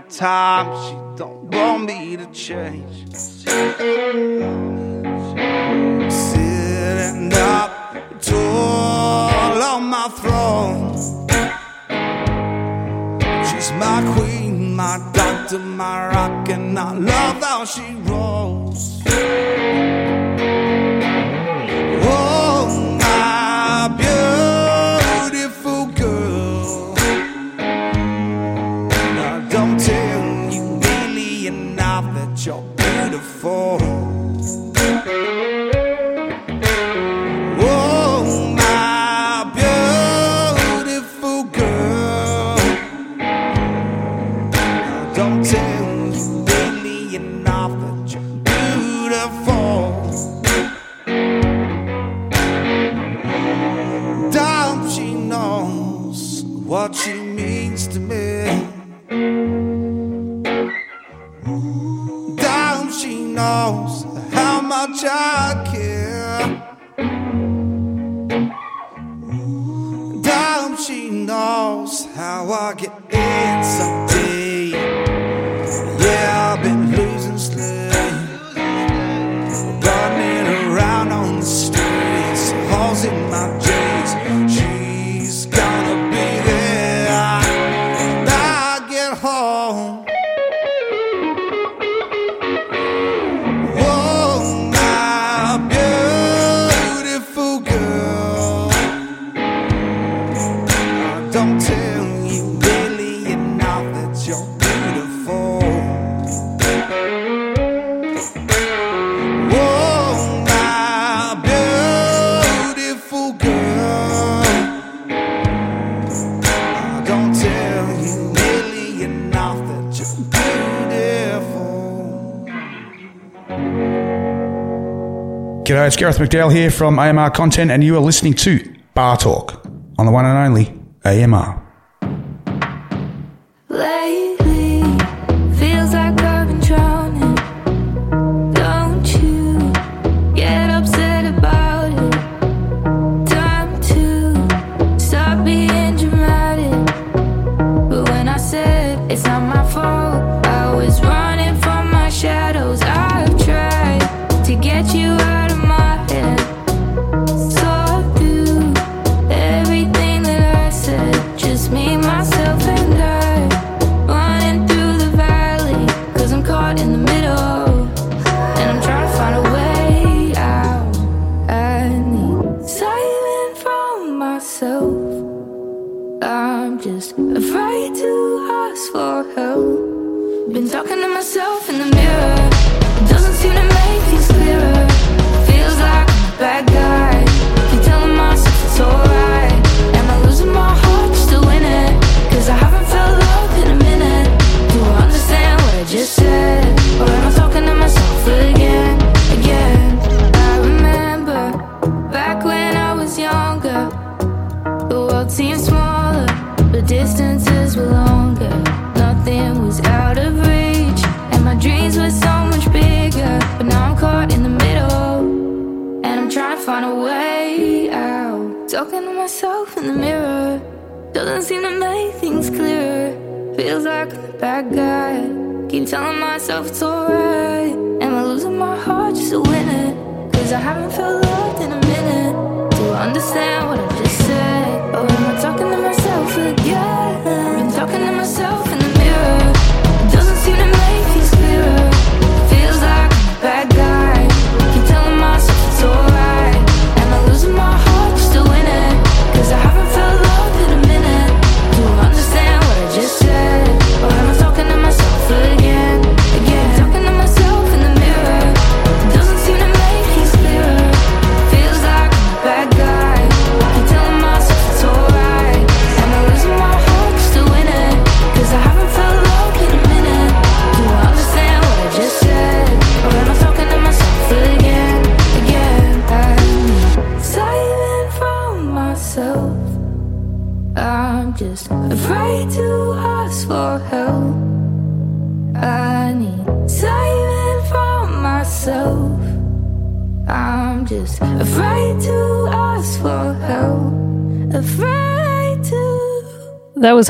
my time. She don't want me to change. Sitting up tall on my throne. She's my queen, my doctor, my rock, and I love how she rolls. Gareth McDowell here from AMR Content, and you are listening to Bar Talk on the one and only AMR.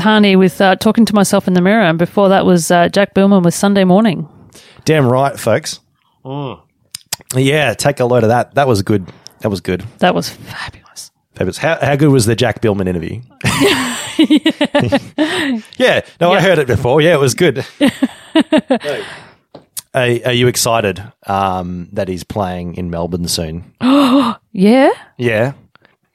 That was Hani with uh, Talking to Myself in the Mirror. And before that was uh, Jack Biilmann with Sunday Morning. Damn right, folks. Yeah, take a load of that. That was good. That was good. That was fabulous. Fabulous. How, how good was the Jack Biilmann interview? yeah, *laughs* *laughs* yeah. no, I heard it before. Yeah, it was good. *laughs* are, are you excited um, that he's playing in Melbourne soon? *gasps* yeah? Yeah.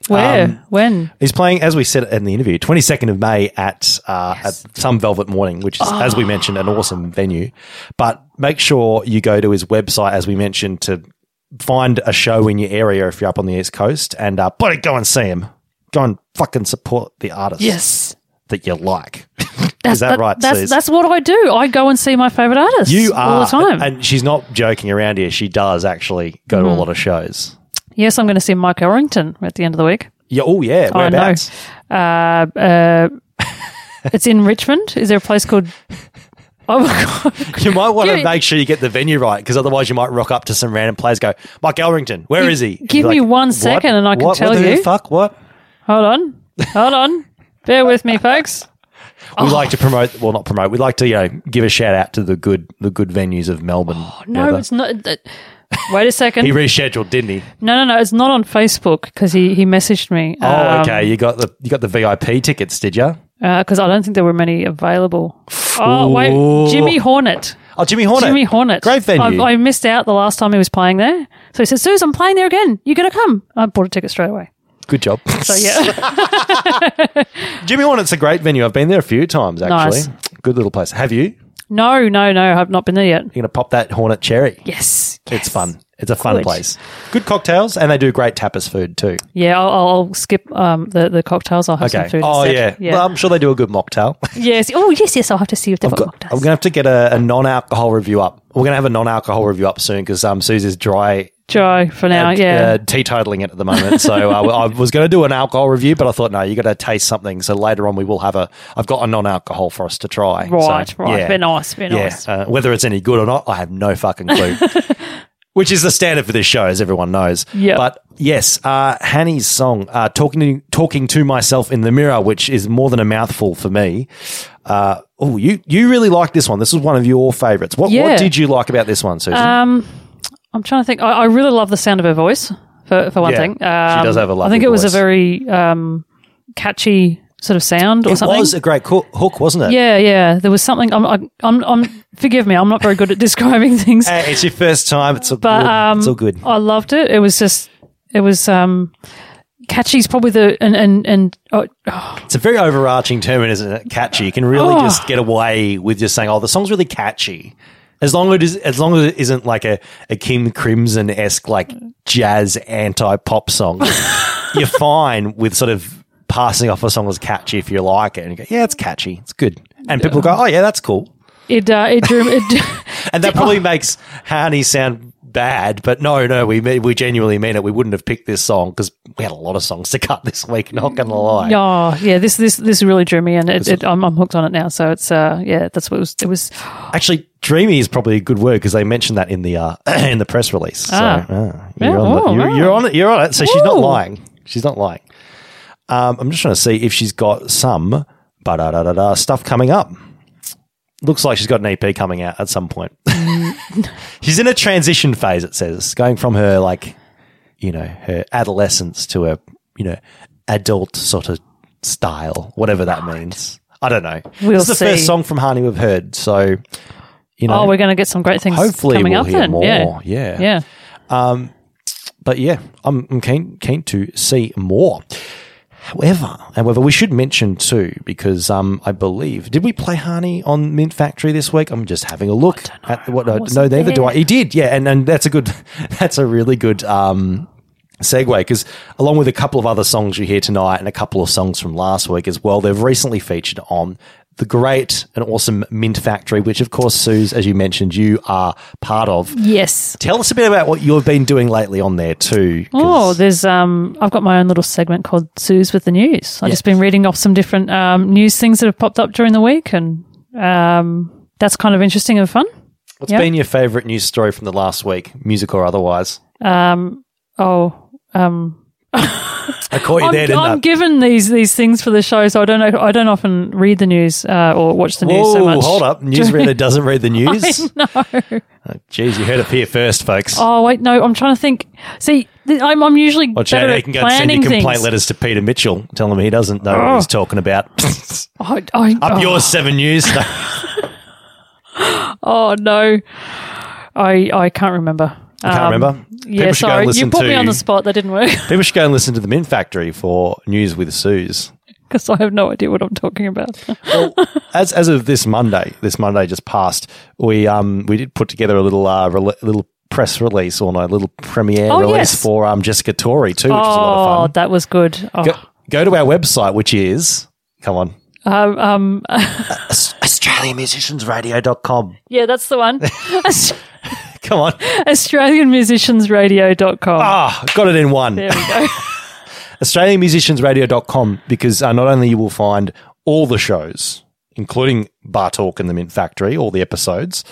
Where? Um, when? He's playing, as we said in the interview, 22nd of May at, uh, at Some Velvet Morning, which is, as we mentioned, an awesome venue. But make sure you go to his website, as we mentioned, to find a show in your area if you're up on the East Coast and uh, bloody go and see him. Go and fucking support the artist. Yes. that you like. *laughs* That's, is that, right, That's, that's what I do. I go and see my favourite artists You are. all the time. And she's not joking around here. She does actually go to a Mhm. lot of shows. Yes, I'm going to see Mike Elrington at the end of the week. Yeah, oh, yeah. I know. Whereabouts? Uh, uh, it's in Richmond. Is there a place called? *laughs* Oh my god! You might want Give to make sure you get the venue right because otherwise you might rock up to some random players. Go, Mike Elrington, where Give- is he? give me like, one "What? and I can What? tell what the you." Fuck what? Hold on, hold on. Bear with me, folks. *laughs* We like to promote. Well, not promote. We like to you know give a shout out to the good the good venues of Melbourne. Oh, No, it's not. That, wait a second. He rescheduled, didn't he? no, no, no. It's not on Facebook because he he messaged me. Oh, um, okay. You got the you got the VIP tickets, did you? Uh, because I don't think there were many available. Oh wait, Jimmy Hornet. Oh, Jimmy Hornet. Jimmy Hornet. Great venue. I, I missed out the last time he was playing there. So he said, Suze, I'm playing there again. You got to come. I bought a ticket straight away. Good job. So yeah. *laughs* *laughs* Jimmy Hornet's a great venue. I've been there a few times actually. Nice. Good little place. Have you? No, no, no. I've not been there yet. You're gonna pop that Hornet cherry. Yes. It's fun. It's a fun Good. place. Good cocktails, and they do great tapas food too. Yeah, I'll, I'll skip um, the, the cocktails. I'll have some Okay. food Oh instead. yeah. Well, I'm sure they do a good mocktail. *laughs* yes. Oh, yes, yes. I'll have to see if they've got mocktails. I'm gonna have to get a, a non-alcohol review up. We're gonna have a non-alcohol review up soon because um, Susie's dry. Dry for now, uh, yeah. uh, teetotaling it at the moment. So uh, I was going to do an alcohol review, but I thought no, you got to taste something. So later on, we will have a. I've got a non-alcohol for us to try. Right, So, right. yeah. Very nice, very Yeah. nice. Uh, whether it's any good or not, I have no fucking clue. *laughs* Which is the standard for this show, as everyone knows. Yep. But yes, uh, Hanny's song, uh, talking to, talking to myself in the mirror, which is more than a mouthful for me. Uh, oh, you you really like this one. This was one of your favorites. What Yeah. what did you like about this one, Susan? Um, I'm trying to think. I, I really love the sound of her voice. For for one Yeah, thing, she does Um, have a I lovely think it was voice. a very um, catchy sort of sound or something. it something. was a great hook, wasn't it? Yeah, yeah. There was something. I'm, I'm, I'm, I'm. Forgive me. I'm not very good at *laughs* describing things. Hey, it's your first time. It's all but good. um, it's all good. I loved it. It was just. It was um, catchy. Is probably the and and and. Oh, oh, It's a very overarching term, isn't it? Catchy. You can really Oh. just get away with just saying, "Oh, the song's really catchy." As long as it is, as long as it isn't like a, a King Crimson esque like jazz anti pop song, *laughs* you're fine with sort of passing off a song as catchy if you like it. And you go, "Yeah, it's catchy, it's good," and people go, "Oh yeah, that's cool," it uh, it drew. *laughs* It, and that *laughs* probably makes Honey sound bad. But no, no, we we genuinely mean it. We wouldn't have picked this song because we had a lot of songs to cut this week. Not gonna lie. Oh yeah, this this this really drew me, and it, it, I'm, I'm hooked on it now. So it's uh yeah, that's what it was. It was Actually, dreamy is probably a good word because they mentioned that in the uh, *clears throat* in the press release. So Ah. ah, Yeah, you're, on oh, the, you're, wow. you're on it. You're on it. So she's not lying. She's not lying. Um, I'm just trying to see if she's got some da da da da stuff coming up. Looks like she's got an EP coming out at some point. *laughs* she's in a transition phase. It says going from her like, you know, her adolescence to a you know adult sort of style, whatever that means. I don't know. We'll this is the first song from Honey we've heard, so you know. oh, we're going to get some great things. Hopefully coming we'll up hear then. more. Yeah, Yeah. yeah. Um, but yeah, I'm, I'm keen keen to see more. However, however, we should mention too because um, I believe did we play Honey on Mint Factory this week? I'm just having a look at what. No, no, neither do I. He did, yeah, and and that's a good. *laughs* That's a really good um, segue because along with a couple of other songs you hear tonight and a couple of songs from last week as well, they've recently featured on the great and awesome Mint Factory, which of course, Suze, as you mentioned, you are part of. Yes. Tell us a bit about what you've been doing lately on there too. Oh, there's um, I've got my own little segment called Sue's with the news. I've Yeah. just been reading off some different um, news things that have popped up during the week, and um, that's kind of interesting and fun. What's Yeah. been your favourite news story from the last week, music or otherwise? Um, Oh, um, I caught you I'm, there, didn't I'm I? given these these things for the show, so I don't know. I don't often read the news uh, or watch the news Whoa, so much. hold up. Newsreader *laughs* doesn't read the news. I know. Oh, Jeez, you heard it here first, folks. Oh wait, no. I'm trying to think. See, th- I'm I'm usually Watch better out, at can go and send planning your complaint things. letters to Peter Mitchell. Tell him he doesn't know what Oh. he's talking about. *laughs* I, I, Up oh, yours, Seven News. *laughs* Oh no, I I can't remember. You can't Um, remember? Yeah, People and sorry. You put me on the spot. That didn't work *laughs* People should go and listen to the Mint Factory for news with Suze. because I have no idea what I'm talking about. well, As as of this Monday, this Monday just passed, we um we did put together a little uh rela- little press release or no little premiere Oh, release yes. for um Jessica Torrey too, which is a lot oh, of fun. Oh that was good. Oh. Go, go to our website, which is come on, Um, um, *laughs* AustralianMusiciansRadio.com. yeah, that's the one. *laughs* Come on. AustralianMusiciansRadio.com. Ah, got it in one. There we go. *laughs* AustralianMusiciansRadio.com because uh, not only you will find all the shows, including Bar Talk and the Mint Factory, all the episodes,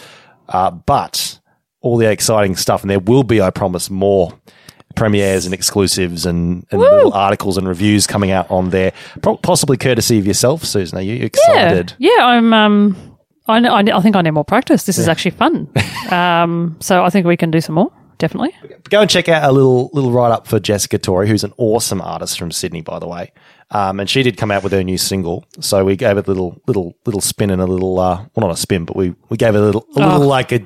uh, but all the exciting stuff. And there will be, I promise, more premieres and exclusives and, and little articles and reviews coming out on there, Pro- possibly courtesy of yourself, Susan. Are you Yeah, excited? yeah. I'm. Um, I, know, I, I think I need more practice. This is actually fun. *laughs* um, so I think we can do some more. Definitely. Go and check out a little little write up for Jessica Torrey, who's an awesome artist from Sydney, by the way. Um, and she did come out with her new single, so we gave it a little little little spin and a little uh, well, not a spin, but we we gave it a little a little Oh. like a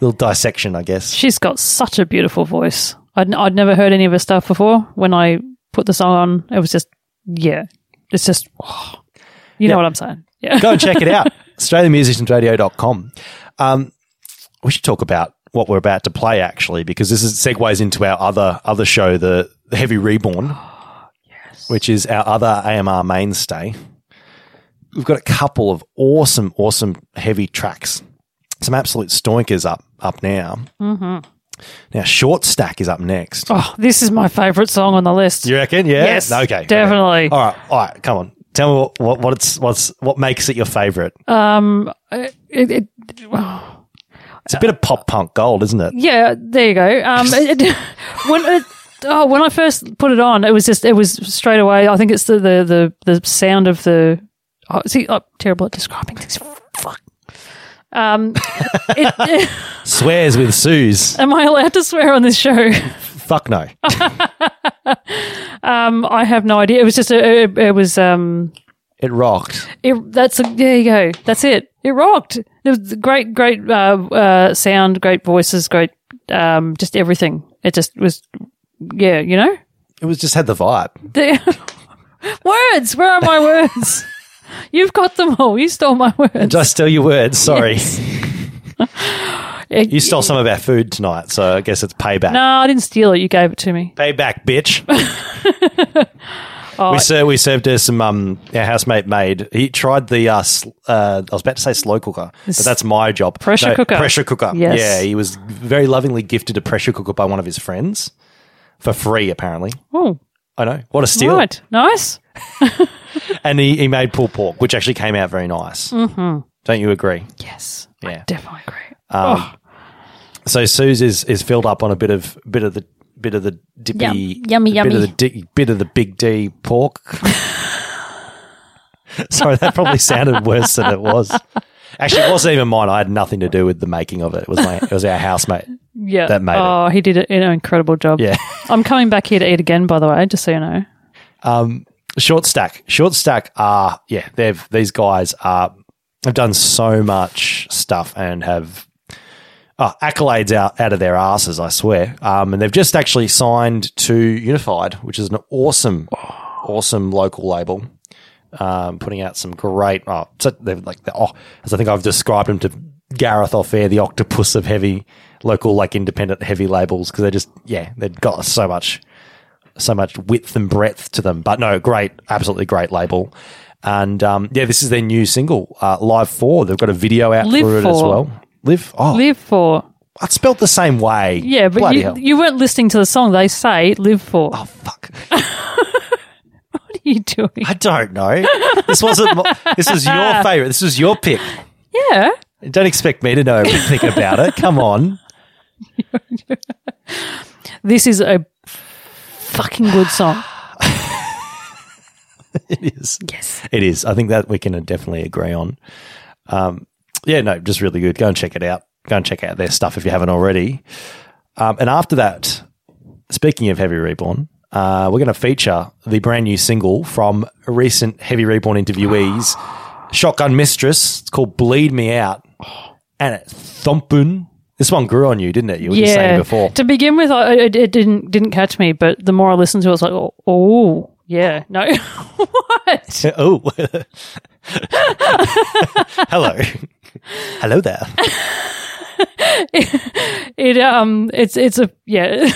little dissection, I guess. She's got such a beautiful voice. I'd, I'd never heard any of her stuff before. When I put the song on, it was just, yeah, it's just, oh, *sighs* you know what I'm saying. Yeah. Go and check it out. *laughs* AustralianMusiciansRadio.com. Um, we should talk about what we're about to play actually, because this is segues into our other other show, the, the Heavy Reborn, *gasps* yes, which is our other AMR mainstay. We've got a couple of awesome, awesome heavy tracks. Some absolute stoinkers up up now. hmm Now, Short Stack is up next. Oh, this is my favourite song on the list. You reckon? Yeah. Yes, Okay. definitely. All right. All right. Come on. Tell me what, what, what it's what's what makes it your favorite. Um, it, it, It's a bit of pop punk gold, isn't it? yeah, there you go. Um, it, it- *laughs* when it, oh, when I first put it on, it was just it was straight away. I think it's the the the, the sound of the. Oh, see, I'm terrible at describing things. Fuck. Um, it, *laughs* Swears with Suze. am I allowed to swear on this show? Fuck no. *laughs* Um, I have no idea. It was just a, it, it was um, It rocked. it, that's a, there you go. That's it. It rocked. It was great, great uh, uh, sound, great voices, great um, just everything. It just was, yeah, you know. It was just had the vibe. The, *laughs* words. Where are my words? *laughs* You've got them all. You stole my words. Did I steal your words? Sorry. *laughs* It- You stole some of our food tonight, so I guess it's payback. no, I didn't steal it. You gave it to me. Payback, bitch. Oh, *laughs* we served we served her some um our housemate made. He tried the uh, sl- uh I was about to say slow cooker, but that's my job. Pressure cooker. Pressure cooker. Yes. Yeah, he was very lovingly gifted a pressure cooker by one of his friends for free apparently. oh, I know. What a steal. right. Nice. *laughs* And he, he made pulled pork, which actually came out very nice. Mm-hmm. Don't you agree? Yes. Yeah. Definitely agree. Um, Oh. So Suze is, is filled up on a bit of bit of the bit of the dippy Yum. Yummy, bit of the di- bit of the big D pork. *laughs* Sorry, that probably sounded worse than it was. Actually, it wasn't even mine. I had nothing to do with the making of it. It was my it was our housemate. Yeah. that made it. oh, he did an incredible job. Yeah. I'm coming back here to eat again, by the way, just so you know. Um, short stack, short stack are yeah. They've these guys are have done so much stuff and have oh, accolades out out of their asses. I swear. Um, and they've just actually signed to Unified, which is an awesome, awesome local label. Um, putting out some great. Oh, so they're like the, oh, as I think I've described them to Gareth off air, the octopus of heavy local like independent heavy labels because they just yeah they've got so much so much width and breadth to them. But no, great, absolutely great label. And um, yeah, this is their new single, uh, Live Four. They've got a video out Live for it as well. Live, oh, Live for. it's spelled the same way. Yeah, but Bloody you, hell. you weren't listening to the song. They say live for. Oh fuck! *laughs* what are you doing? I don't know. This wasn't. my- this was your *laughs* favorite. This was your pick. Yeah. Don't expect me to know everything about it. Come on. *laughs* This is a fucking good song. it is. Yes. It is. I think that we can definitely agree on. Um, yeah, no, just really good. Go and check it out. Go and check out their stuff if you haven't already. Um, and after that, speaking of Heavy Reborn, uh, we're going to feature the brand new single from a recent Heavy Reborn interviewees, *gasps* Shotgun Mistress. It's called Bleed Me Out. And it's thumping. This one grew on you, didn't it? You were just saying before. To begin with, I, it, it didn't didn't catch me, but the more I listened to it, I was like, oh, oh yeah, no, *laughs* what? *laughs* oh. *laughs* Hello. Hello there. *laughs* It um, it's it's a yeah.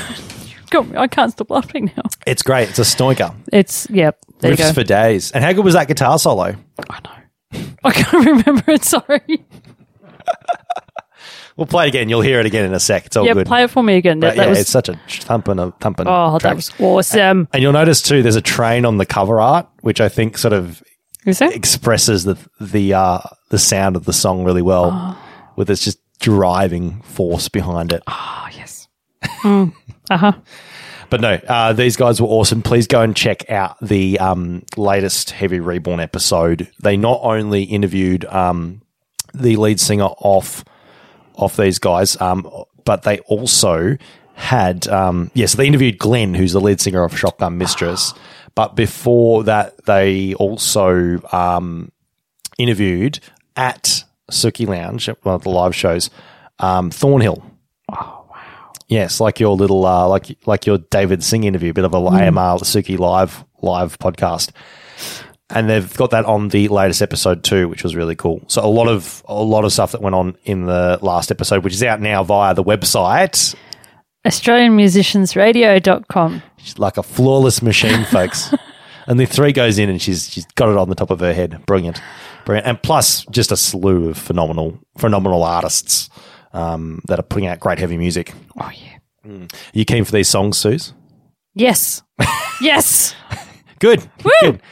*laughs* I can't stop laughing now. It's great. It's a stoiker. It's yeah. There you Riffs go. for days. And how good was that guitar solo? I know. I can't *laughs* remember it. Sorry. We'll play it again. You'll hear it again in a sec. It's all yeah, good. play it for me again. That, that yeah, was it's such a thumping, a thumping. oh, track. that was awesome. And you'll notice too, there's a train on the cover art, which I think sort of expresses the the uh, the sound of the song really well, Oh. with its just driving force behind it. Oh yes. *laughs* mm, uh huh. But no, uh, these guys were awesome. Please go and check out the um, latest Heavy Reborn episode. They not only interviewed um, the lead singer off off these guys, um, but they also had um, yes, they interviewed Glenn, who's the lead singer of Shotgun Mistress. But before that, they also um, interviewed at Sooki Lounge, at one of the live shows, um, Thornhill. Oh wow! Yes, like your little, uh, like like your David Singh interview, a bit of a AMR Sooki live live podcast, and they've got that on the latest episode too, which was really cool. So a lot of a lot of stuff that went on in the last episode, which is out now via the website, AustralianMusiciansRadio.com. She's like a flawless machine, folks. *laughs* and the three goes in, and she's she's got it on the top of her head. Brilliant, brilliant, and plus just a slew of phenomenal phenomenal artists um, that are putting out great heavy music. Oh yeah. you keen for these songs, Suze? Yes. yes. *laughs* Good. Good.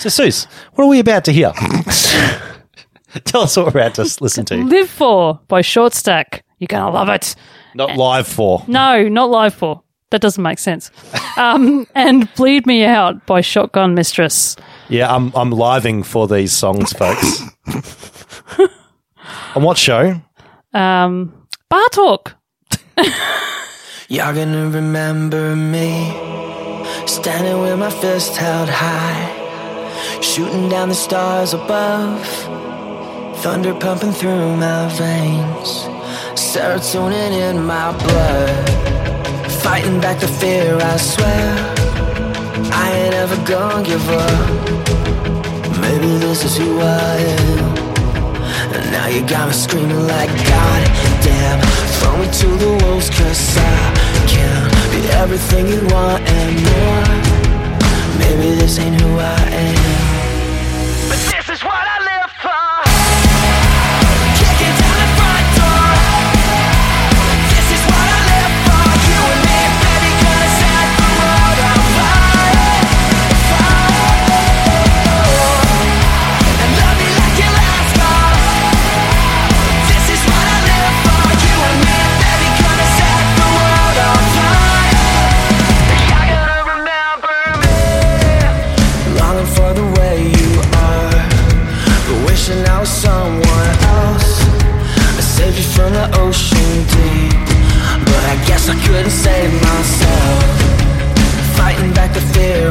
So, Suze, what are we about to hear? *laughs* Tell us what we're about to listen to. Live for by Short Stack. You're gonna love it. Not live for. No, not live for. That doesn't make sense. *laughs* Um, and Bleed Me Out by Shotgun Mistress. Yeah, I'm I'm living for these songs, folks. *laughs* On what show? Um, Bar Talk. *laughs* Y'all gonna remember me standing with my fist held high, shooting down the stars above, thunder pumping through my veins, serotonin in my blood, fighting back the fear. I swear I ain't ever gonna give up. Maybe this is who I am. And now you got me screaming like God damn Throw me to the wolves cause I can't Be everything you want and more Maybe this ain't who I am ocean deep, but I guess I couldn't save myself. Fighting back the fear,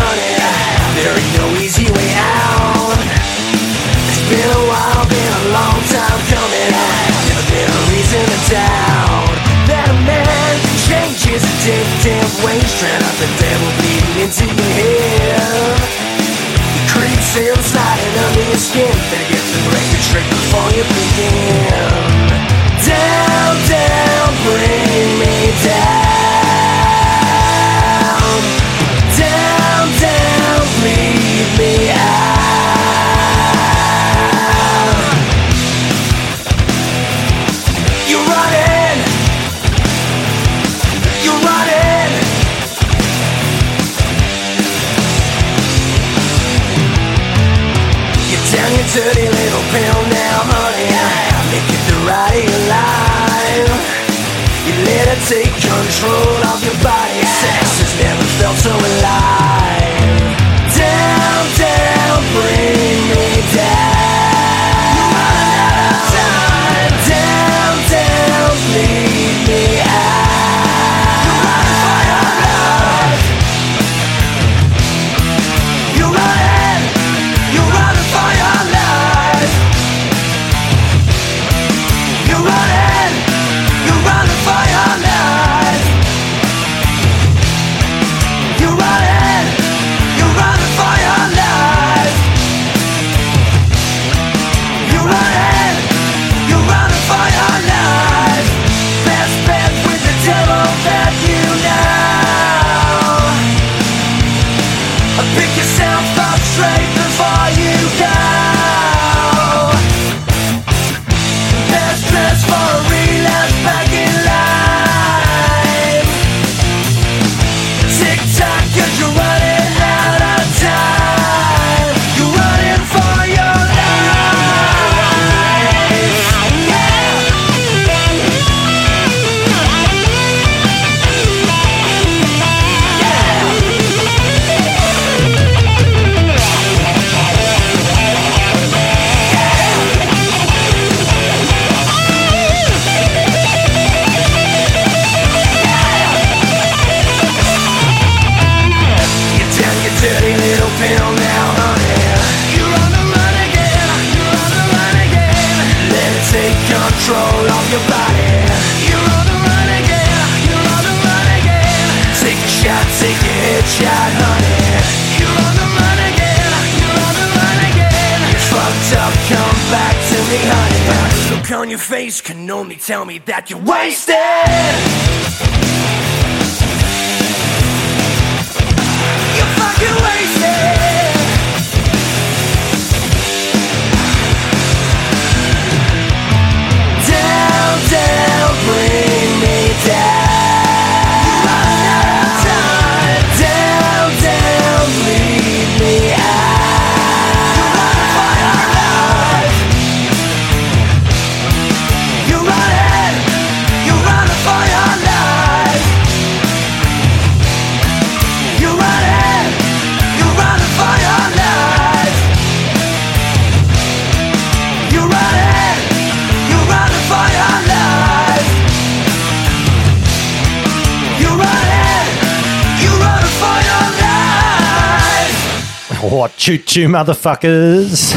choo, motherfuckers.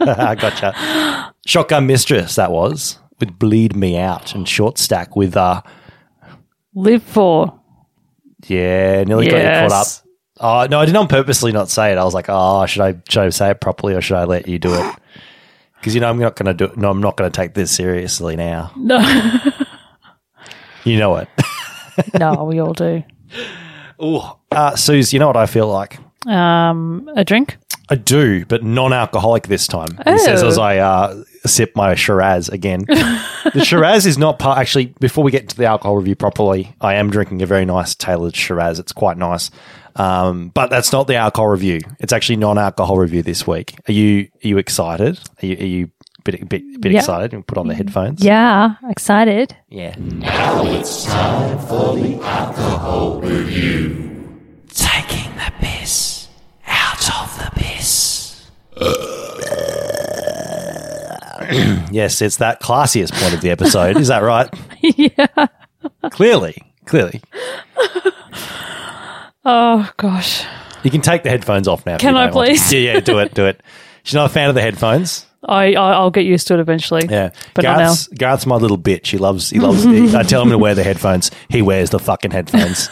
*laughs* I gotcha. Shotgun Mistress, that was. With Bleed Me Out and Short Stack with, uh, Live for. yeah, nearly got you caught up. Oh, no, I did not purposely not say it. I was like, oh, should I, should I say it properly or should I let you do it? *sighs* Because, you know, I'm not going to do it. No, I'm not going to take this seriously now. No. *laughs* You know it. no, we all do. *laughs* Oh, Uh, Suze, you know what I feel like? Um, a drink? I do, but non-alcoholic this time. He says Oh. as I uh, sip my Shiraz again. *laughs* the Shiraz is not part. Actually, before we get to the alcohol review properly, I am drinking a very nice Taylors Shiraz. It's quite nice, um, but that's not the alcohol review. It's actually non-alcohol review this week. Are you are you excited? Are you, are you a bit bit, bit Yeah. excited? And put on the headphones. Yeah, excited. Yeah. Now it's time for the alcohol review. Taking the piss out of the piss. *clears throat* yes, it's that classiest point of the episode. Is that right? *laughs* yeah. Clearly, clearly. Oh, gosh. You can take the headphones off now. Can I don't want to. please? Yeah, yeah, do it, do it. *laughs* She's not a fan of the headphones. I, I, I'll get used to it eventually. Yeah, But not Garth's, Garth's my little bitch. He loves. He loves. he- I tell him to wear the headphones. He wears the fucking headphones.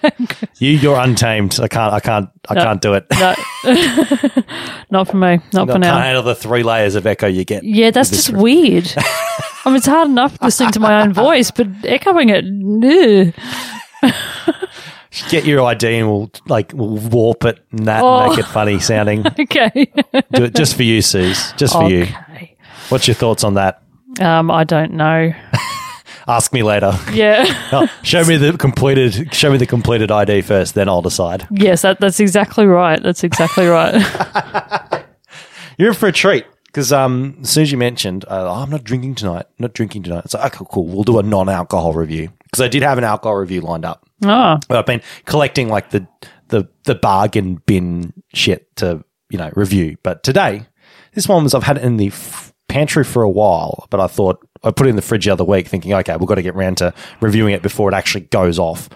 *laughs* you, you're untamed. I can't. I can't. I No. can't do it. No. *laughs* not for me. Not for can't now. handle the three layers of echo you get. Yeah, that's just weird. *laughs* I mean, it's hard enough listening to my own voice, but echoing it, ugh. Get your ID and we'll like we'll warp it and that Oh. and make it funny sounding. *laughs* okay. Do it just for you, Suze. Just for you. What's your thoughts on that? Um, I don't know. *laughs* Ask me later. Yeah. *laughs* Oh, show me the completed. Show me the completed ID first, then I'll decide. Yes, that, that's exactly right. That's exactly right. You're in for a treat because um, as soon as you mentioned, uh, oh, I'm not drinking tonight. Not drinking tonight. It's like okay, cool. We'll do a non-alcohol review because I did have an alcohol review lined up. Oh, But I've been collecting like the the the bargain bin shit to you know review. But today, this one was I've had it in the f- pantry for a while, but I thought I put it in the fridge the other week, thinking, okay, we've got to get round to reviewing it before it actually goes off.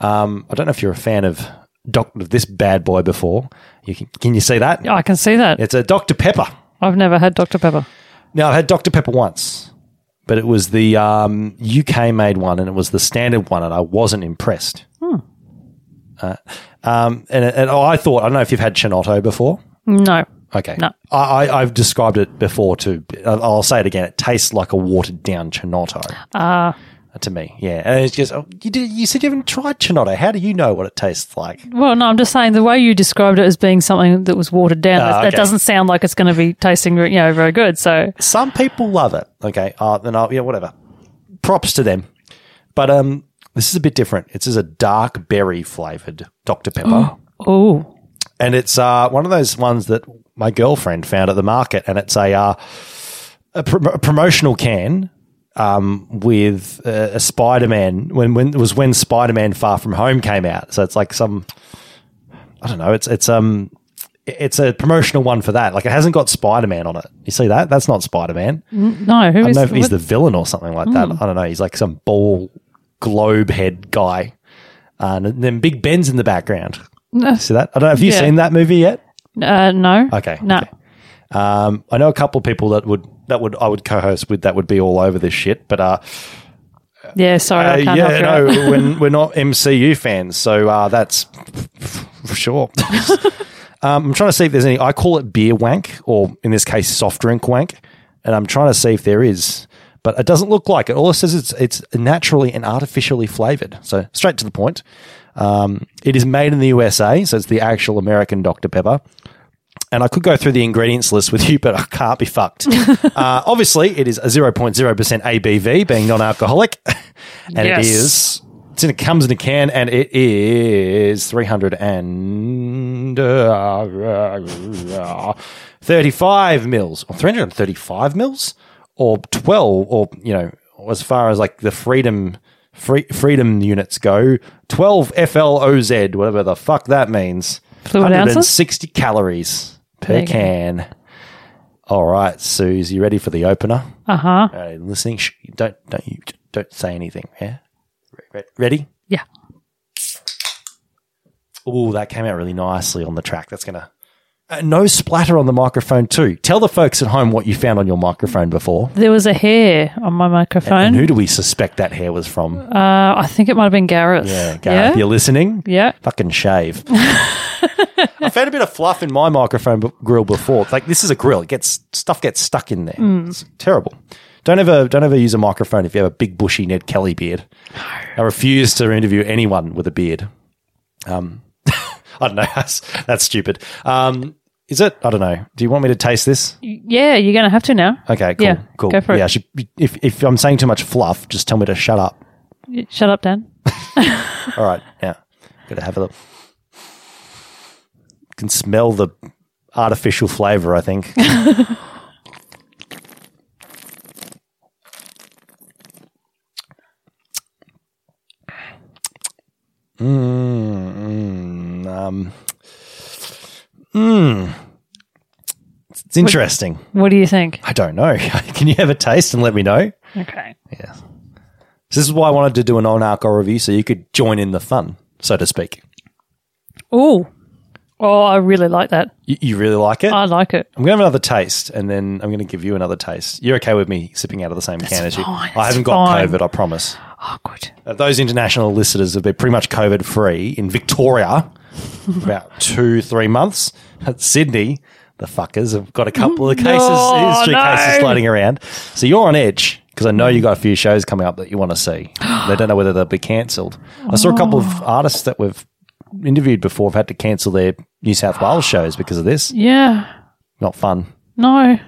Um, I don't know if you're a fan of doc- of this bad boy before. You can, can you see that? I can see that. It's a Dr Pepper. I've never had Dr. Pepper. Now I've had Dr Pepper once, but it was the um, UK made one, and it was the standard one, and I wasn't impressed. Hmm. Uh, um, and, and I thought I don't know if you've had Chinotto before. No. Okay, No. I, I, I've described it before too. I'll I'll say it again. It tastes like a watered down Chinotto Ah, to me. Yeah, and it's just oh, you did. You said you haven't tried Chinotto. How do you know what it tastes like? well, no, I'm just saying the way you described it as being something that was watered down, Ah, that, okay. that doesn't sound like it's going to be tasting, you know, very good. So, Some people love it. Okay, uh, then I'll, yeah, whatever. Props to them. But um, this is a bit different. It's as a dark berry flavored Dr Pepper, *gasps* oh, and it's uh, one of those ones that my girlfriend found at the market, and it's a uh, a, prom- a promotional can um, with uh, a Spider Man when when it was when Spider Man Far From Home came out. So it's like some I don't know. It's it's um it's a promotional one for that. Like it hasn't got Spider Man on it. You see that? That's not Spider Man. No, who I don't is know if he's what- the villain or something like that. Mm. I don't know. He's like some ball globe head guy. Uh, and then Big Ben's in the background. No. See that? I don't know. Have you Yeah. seen that movie yet? Uh, no. Okay. No. Um, I know a couple of people that would that would I would co-host with that would be all over this shit, but uh, Yeah, sorry, I uh, yeah, no, when *laughs* we're not MCU fans, so uh, that's for sure. *laughs* um, I'm trying to see if there's any. I call it beer wank, or in this case, soft drink wank, and I'm trying to see if there is. But it doesn't look like it. All it says is it's naturally and artificially flavored. So straight to the point. Um, it is made in the USA, so it's the actual American Dr Pepper. And I could go through the ingredients list with you, but I can't be fucked. *laughs* uh, obviously, it is a 0.0% ABV, being non alcoholic. *laughs* and it Yes. is, it's in, it comes in a can, and it is 300 and uh, 35 mils, or 335 mils, or 12, or, you know, as far as like the freedom. Free, freedom units go 12 FLOZ, whatever the fuck that means. Fluid ounces? 160 calories There per can. All right, Suze, you ready for the opener? Uh huh. All right, listening. Shh, don't don't you don't say anything. Yeah, Re- re- ready? Yeah. Oh, that came out really nicely on the track. That's gonna. Uh, no splatter on the microphone too. Tell the folks at home what you found on your microphone before. There was a hair on my microphone. And who do we suspect that hair was from? uh, I think it might have been Gareth. Yeah, Gareth, you're listening? Yeah. Fucking shave. *laughs* I found a bit of fluff in my microphone b- grill before. Like this is a grill; it gets stuff gets stuck in there. Mm. It's terrible. Don't ever don't ever use a microphone if you have a big bushy Ned Kelly beard. I refuse to interview anyone with a beard. Um, *laughs* I don't know. *laughs* That's, that's stupid. Um, is it? I don't know. Do you want me to taste this? Yeah, you're going to have to now. Okay, cool, Yeah, cool. go for it. Yeah, I should, if if I'm saying too much fluff, just tell me to shut up. Shut up, Dan. *laughs* All right, yeah. Got to have a look. Can smell the artificial flavor. I think. *laughs* Mm, mm, um, mm. It's interesting. What do you think? I don't know. *laughs* Can you have a taste and let me know? Okay. Yes. So this is why I wanted to do an on alcohol review so you could join in the fun, so to speak. Oh, oh, I really like that. You, you really like it? I like it. I'm going to have another taste and then I'm going to give you another taste. You're okay with me sipping out of the same can as you? fine, I haven't got fine. COVID, I promise. Oh, good. Uh, those international listeners have been pretty much COVID free in Victoria for *laughs* about two, three months. At Sydney, the fuckers have got a couple of *laughs* cases, No, history no. cases floating around. So you're on edge because I know you got a few shows coming up that you want to see. they don't know whether they'll be cancelled. I saw a couple of artists that we've interviewed before have had to cancel their New South Wales shows because of this. Yeah. Not fun. No. I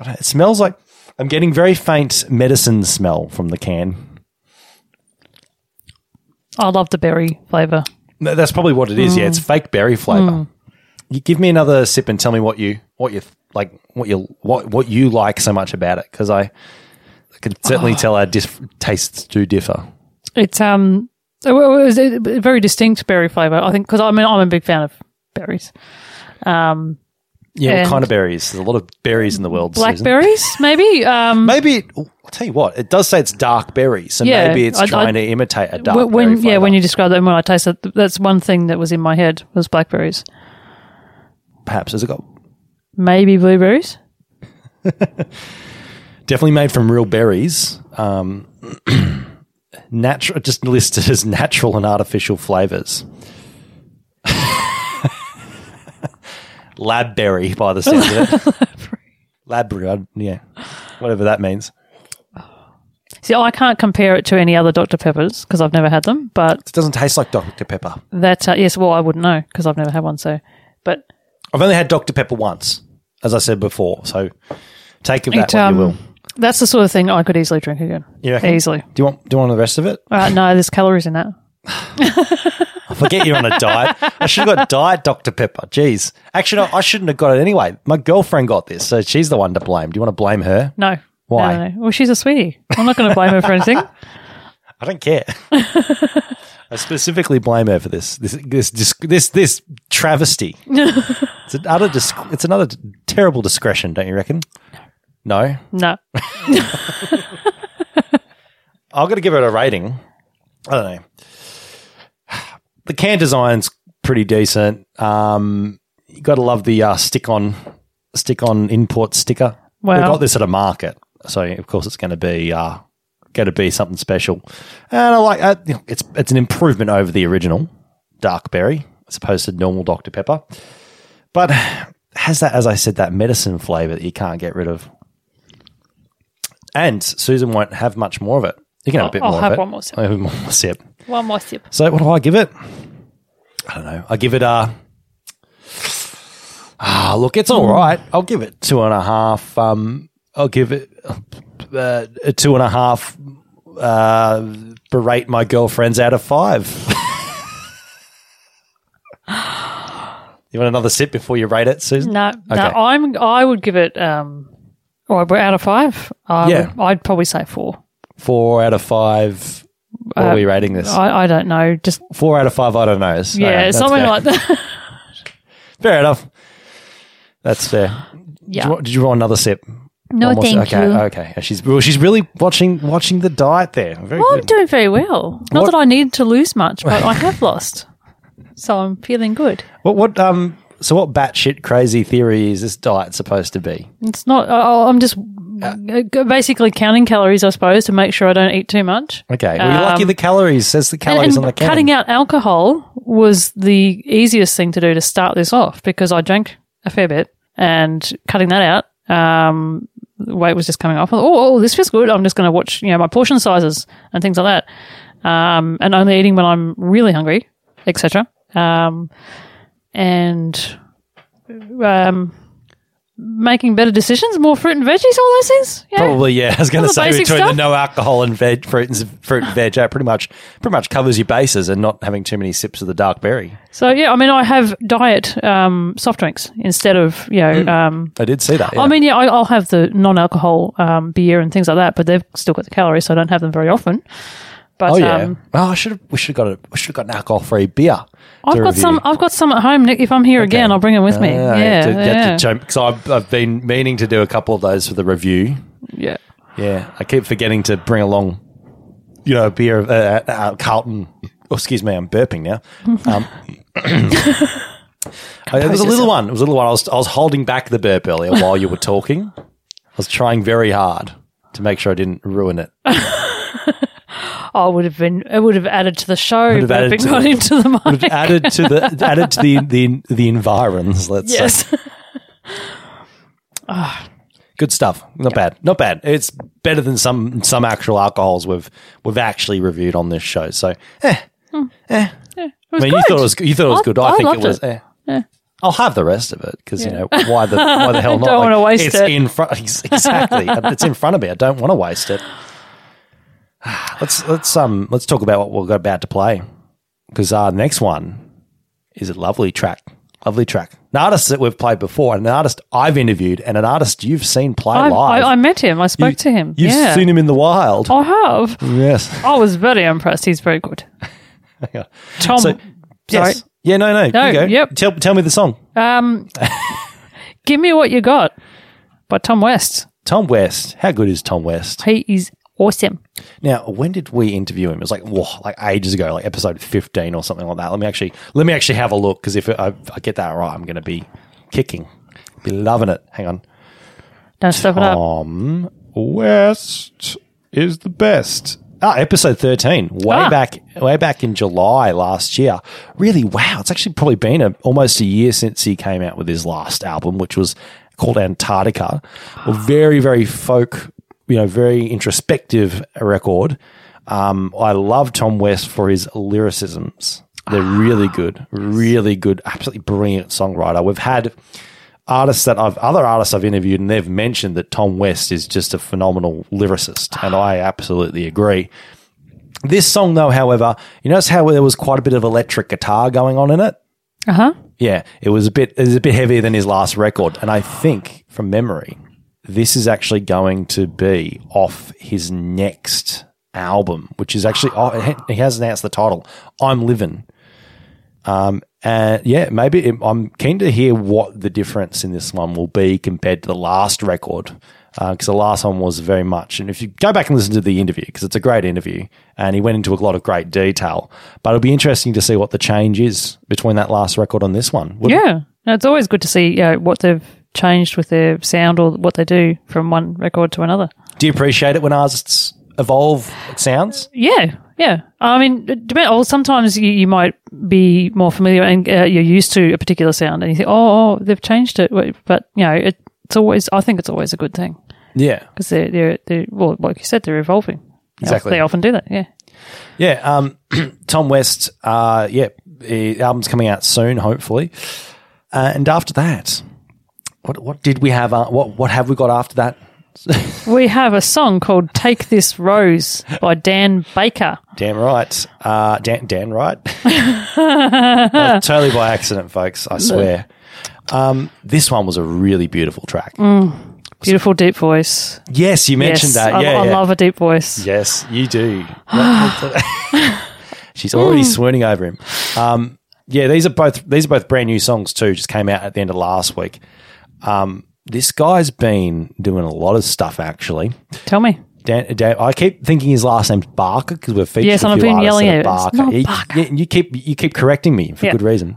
don't know, It smells like I'm getting very faint medicine smell from the can. I love the berry flavour. No, That's probably what it is. Yeah, it's fake berry flavor. Mm. You give me another sip and tell me what you what you like what you what what you like so much about it because I, I can certainly Oh. tell our dis- tastes do differ. It's um, it was a very distinct berry flavour. I think because I mean I'm a big fan of berries. Um, Yeah, what kind of berries? There's a lot of berries in the world. Blackberries, *laughs* maybe. Um, Maybe I'll tell you what. It does say it's dark berries, so Yeah, maybe it's I- I- trying to imitate a dark when, yeah, when you described it, when I tasted, it, that's one thing that was in my head was blackberries. perhaps has it got Maybe blueberries. *laughs* definitely made from real berries. Um, *clears throat* natural, just listed as natural and artificial flavors. Labberry, by the sound of it. *laughs* Labberry, yeah, whatever that means. See, I can't compare it to any other Dr Peppers because I've never had them. But It doesn't taste like Dr Pepper. that uh, yes, well, I wouldn't know because I've never had one. So, but I've only had Dr Pepper once, as I said before. So take of that it, what um, you will. That's the sort of thing I could easily drink again. You reckon? Easily. Do you want? Do you want the rest of it? Uh, no, there's calories in that. *laughs* I forget you're on a diet. I should have got diet Dr Pepper. Jeez, actually, no, I shouldn't have got it anyway. My girlfriend got this, so she's the one to blame. Do you want to blame her? No. Why? No, no, no. Well, she's a sweetie. I'm not going to blame her for anything. *laughs* I don't care. *laughs* I specifically blame her for this this this this this, this travesty. it's an utter dis- it's another terrible discretion, don't you reckon? No, No. I'm going to give it a rating. I don't know. The can design's pretty decent. Um, you got to love the uh, stick on stick on import sticker. We got this at a market, so of course it's going to be uh, going to be something special. And I like uh, it's it's an improvement over the original dark berry as opposed to normal Dr Pepper, but has that as I said that medicine flavor that you can't get rid of. And Susan won't have much more of it. You can have a I'll- bit I'll more have of it. one more sip. I'll have one more sip. One more sip. So what do I give it? I don't know. I give it a. Ah, look, it's all right. I'll give it two and a half. Um, I'll give it uh, a two and a half. Uh, berate my girlfriends out of five. *laughs* you want another sip before you rate it, Susan? No, no. Okay. I'm. I would give it. Um, or we're out of five. I Yeah. would, I'd probably say four. Four out of five. What are Uh, we rating this? I, I don't know. Just Four out of five. I don't know. So, yeah, something fair. like that. *laughs* Fair enough. That's fair. Did, Yeah. you, want- did you want another sip? No, sip? thank okay, you. Okay, She's well, she's really watching watching the diet there. Very well, I'm doing very well. Not What- that I need to lose much, but I *laughs* have lost. So I'm feeling good. What what um so what batshit crazy theory is this diet supposed to be? It's not. I- I'm just uh, basically counting calories, I suppose, to make sure I don't eat too much. Okay, well, you're lucky Um, the calories says the calories and, on the can. cutting out alcohol was the easiest thing to do to start this off because I drank a fair bit and cutting that out, um, the weight was just coming off. Oh, oh, this feels good. I'm just going to watch, you know, my portion sizes and things like that. Um, and only eating when I'm really hungry, etc. Um, and, um, making better decisions, more fruit and veggies, all those things. Yeah. Probably, yeah. I was going to say between the no alcohol and veg, fruit and fruit and veg, that pretty much pretty much covers your bases, and not having too many sips of the dark berry. So yeah, I mean, I have diet um, soft drinks instead of you know. Um, I did see that. Yeah. I mean, yeah, I, I'll have the non-alcohol um, beer and things like that, but they've still got the calories, so I don't have them very often. But oh yeah. um, oh, I should have. We should have got a. We should have got an alcohol-free beer. I've got review. some. I've got some at home. Nick, if I'm here again, I'll bring them with me. Ah, yeah, yeah. Because I've, I've been meaning to do a couple of those for the review. Yeah. Yeah, I keep forgetting to bring along, you know, a beer, uh, uh, Carlton. Oh, excuse me, I'm burping now. *laughs* Um, *coughs* it was a little one. It was a little one. I was, I was holding back the burp earlier while you were *laughs* talking. I was trying very hard to make sure I didn't ruin it. *laughs* Oh, would have been. It would have added to the show, Would have added to *laughs* not the- into the mic. Would have added to the added to the the the environs. Let's Yes. say. Good stuff. Not bad. Not bad. It's better than some some actual alcohols we've we've actually reviewed on this show. So, eh, eh. It I mean, you thought it was you thought it was I- good. I, I think it was. it. Eh. Yeah. I'll have the rest of it because you know why the why the *laughs* hell not? Don't wanna waste it's it. in front. *laughs* Exactly, it's in front of me. I don't want to waste it. *sighs* Let's let's um let's talk about what we're about to play because our next one is a lovely track, lovely track. An artist that we've played before, and an artist I've interviewed, and an artist you've seen play I, live. I, I met him. I spoke to him. You've yeah. seen him in the wild. I have. Yes. I was very impressed. He's very good. *laughs* Tom. So- sorry. Yes. Yeah. No. No. No, you go. yep. Tell tell me the song. Um, *laughs* give me what you got by Tom West. Tom West. How good is Tom West? He is awesome. Now, when did we interview him? It was like whoa, like ages ago, like episode fifteen or something like that. Let me actually let me actually have a look because if I, I get that right, I'm going to be kicking, be loving it. Hang on, Don't stuff it up. Tom West is the best. Ah, episode thirteen, way Ah. back, way back in July last year. Really, wow! It's actually probably been a, almost a year since he came out with his last album, which was called Antarctica. A very, very folk, you know, very introspective record. Um, I love Tom West for his lyricisms. They're really good, really good, absolutely brilliant songwriter. We've had artists that I've other artists I've interviewed and they've mentioned that Tom West is just a phenomenal lyricist, and I absolutely agree. This song, though, however, you notice how there was quite a bit of electric guitar going on in it. Uh huh. Yeah, it was a bit it was a bit heavier than his last record, and I think from memory, this is actually going to be off his next album, which is actually oh, he has announced the title. I'm living. Um, and yeah, maybe it, I'm keen to hear what the difference in this one will be compared to the last record. Because the last one was very much, and if you go back and listen to the interview, because it's a great interview, and he went into a lot of great detail. But it'll be interesting to see what the change is between that last record and this one. wouldn't it? Yeah. It's always good to see know, what they've changed with their sound or what they do from one record to another. Do you appreciate it when artists evolve sounds? Yeah, yeah. I mean, or sometimes you, you might be more familiar and uh, you're used to a particular sound, and you think, oh, oh, they've changed it. But you know, it, it's always. I think it's always a good thing Yeah, because they're they're they're well, like you said, they're evolving. Exactly. They often do that. Yeah. Yeah, um, *clears throat* Tom West. Uh, yeah, the album's coming out soon, hopefully. Uh, and after that, what what did we have? Uh, what what have we got after that? *laughs* We have a song called "Take This Rose" by Dan Baker. Damn right, uh, Dan Dan right. *laughs* Totally by accident, folks. I swear. Um, this one was a really beautiful track. Mm, beautiful deep voice. Yes, you mentioned Yes, that. I, Yeah, I yeah. love a deep voice. Yes, you do. *sighs* *laughs* She's already swooning over him. Um, yeah, these are both these are both brand new songs too. Just came out at the end of last week. Um, this guy's been doing a lot of stuff actually. Tell me. Dan, Dan, I keep thinking his last name's Barker because we're featured Yes, I've been yelling at it. It's not You- Barker. you, you keep you keep correcting me for good reason.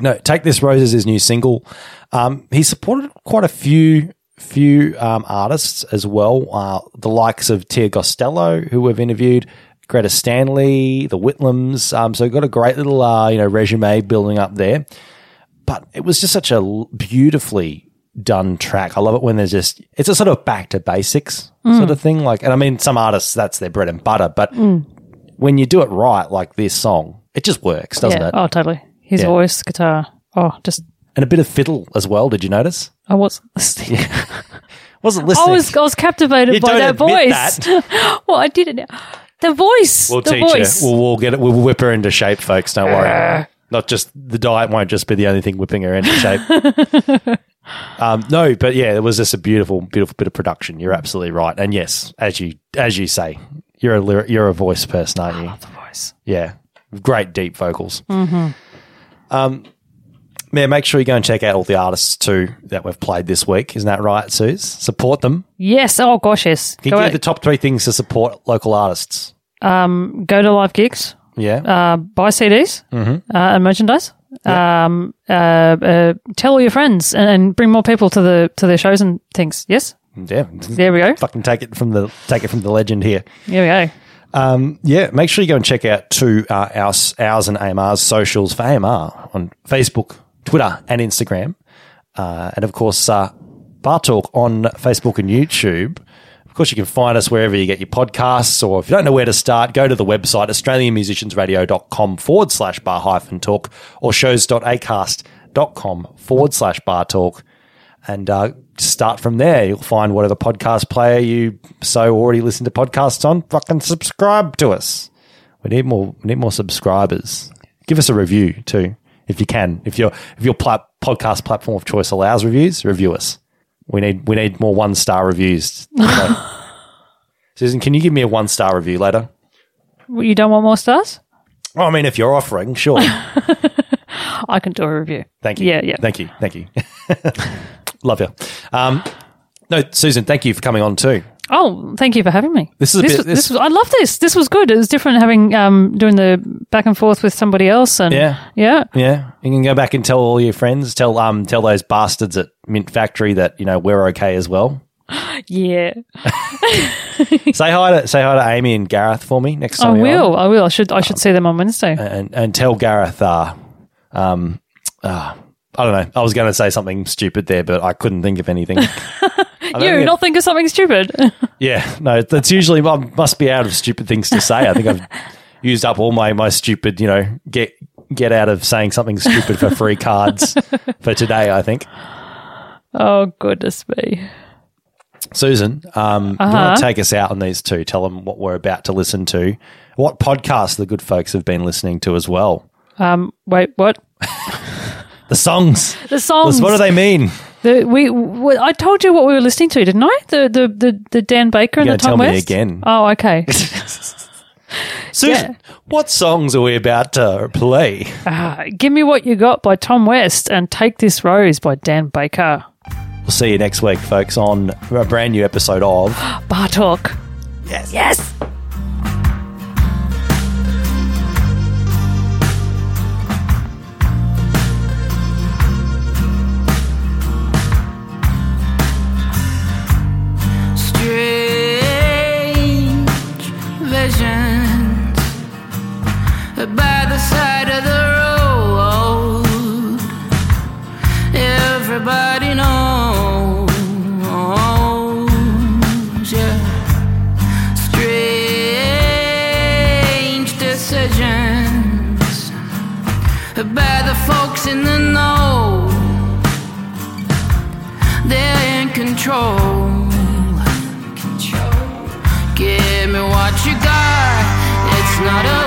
No, take this rose as his new single. Um, he supported quite a few few um, artists as well. Uh, the likes of Tia Gostelow, who we've interviewed, Greta Stanley, the Whitlams. Um, so got a great little uh, you know resume building up there. But it was just such a beautifully done track. I love it when there's just it's a sort of back to basics Mm. sort of thing. Like, and I mean, some artists that's their bread and butter, but Mm. when you do it right, like this song, it just works, doesn't yeah. it? Oh, totally. His Yeah. voice, guitar. Oh, just And a bit of fiddle as well. Did you notice? I was *laughs* *laughs* listening. Wasn't listening. I was I was captivated You by don't that voice. *laughs* well, I did it. The voice. We'll the teach voice. her. We'll, we'll get it. We'll whip her into shape, folks. Don't worry. Not just the diet won't just be the only thing whipping her into shape. *laughs* um, no, but yeah, it was just a beautiful, beautiful bit of production. You're absolutely right. And yes, as you as you say, you're a lyri- you're a voice person, aren't you? the voice. Yeah, great deep vocals. hmm Um, yeah, make sure you go and check out all the artists too that we've played this week. Isn't that right, Suze? Support them. Yes. Oh gosh, yes. Can you Go, give out- the top three things to support local artists? um, go to live gigs. Yeah. Uh, buy CDs Mhm. uh, and merchandise. Um, uh, uh, tell all your friends and, and bring more people to the to their shows and things. Yes. Yeah. There we go. Fucking take it from the take it from the legend here. There we go. Um, yeah, make sure you go and check out two uh, ours, ours and AMR's socials for AMR on Facebook, Twitter, and Instagram, uh, and of course uh, Bar Talk on Facebook and YouTube. Of course, you can find us wherever you get your podcasts, or if you don't know where to start, go to the website australianmusiciansradio.com forward slash bar hyphen talk or shows.acast.com forward slash bar talk and uh, start from there. You'll find whatever podcast player you so already listen to podcasts on. Fucking subscribe to us. We need more. We need more subscribers. Give us a review too, if you can. If your if your podcast platform of choice allows reviews, review us. We need we need more one star reviews. *laughs* Susan, can you give me a one star review later? You don't want more stars? Oh, I mean, if you're offering, sure. *laughs* I can do a review. Thank you. Yeah, yeah. Thank you. Thank you. *laughs* Love you. Um, no, Susan, thank you for coming on too. Oh, thank you for having me. This is a this, bit- was, this- this was, I love this. This was good. It was different having um doing the back and forth with somebody else and Yeah. yeah. Yeah, you can go back and tell all your friends, tell um, tell those bastards at Mint Factory that you know we're okay as well. *laughs* Yeah. *laughs* say hi to say hi to Amy and Gareth for me next time. you're will. I will. I should I should see them on Wednesday. and and tell Gareth. Uh, um, uh, I don't know. I was going to say something stupid there, but I couldn't think of anything. *laughs* You think- not think of something stupid. *laughs* Yeah, no, that's usually I must be out of stupid things to say. I think I've used up all my my stupid, you know, get get out of saying something stupid for free cards *laughs* for today. I think. oh goodness me. Susan, um, Uh-huh. want to take us out on these two? Tell them what we're about to listen to. What podcast the good folks have been listening to as well. Um wait, what? *laughs* The songs. The songs. What do they mean? The, we, w I told you what we were listening to, didn't I? The the the, the Dan Baker and You're the Tom tell me West. again. Oh, okay. *laughs* Susan, what songs are we about to play? Ah, Give me what you got by Tom West and Take This Rose by Dan Baker. We'll see you next week, folks, on a brand new episode of *gasps* Bar Talk. Yes. Yes. In the know. They're in control. Give me what you got. It's not a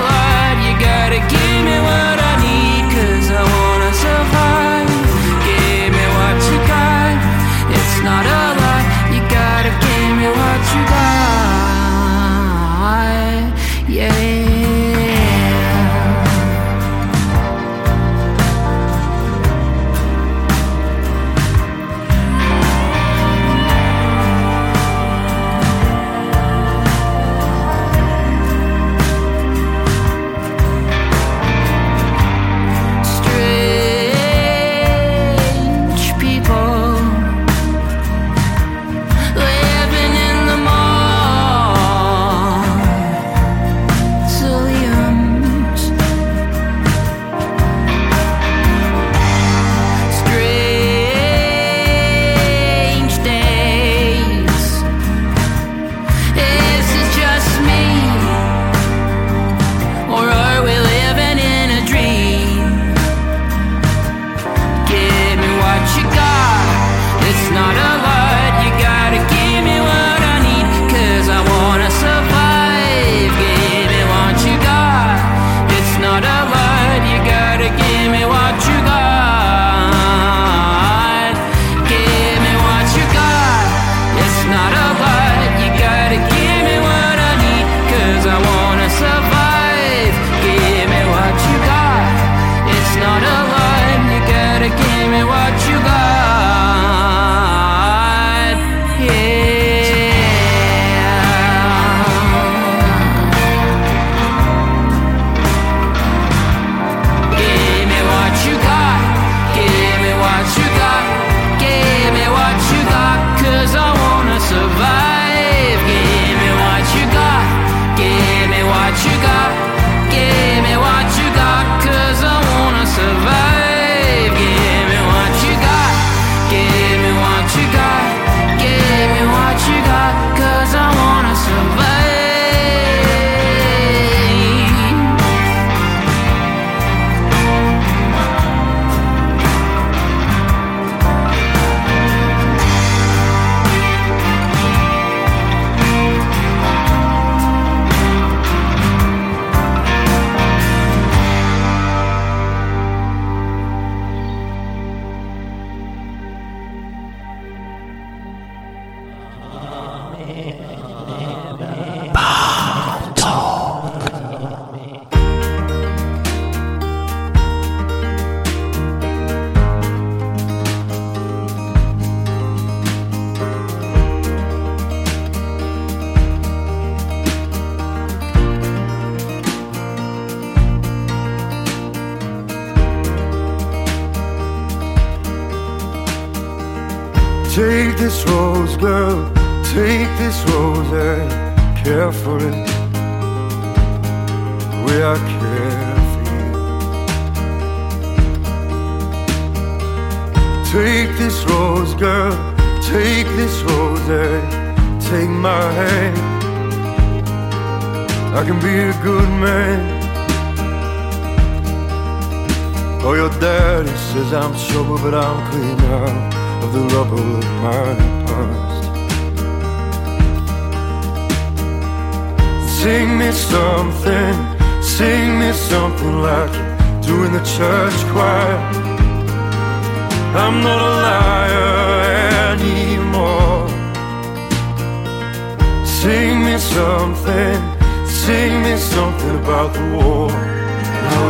something, sing me something about the war.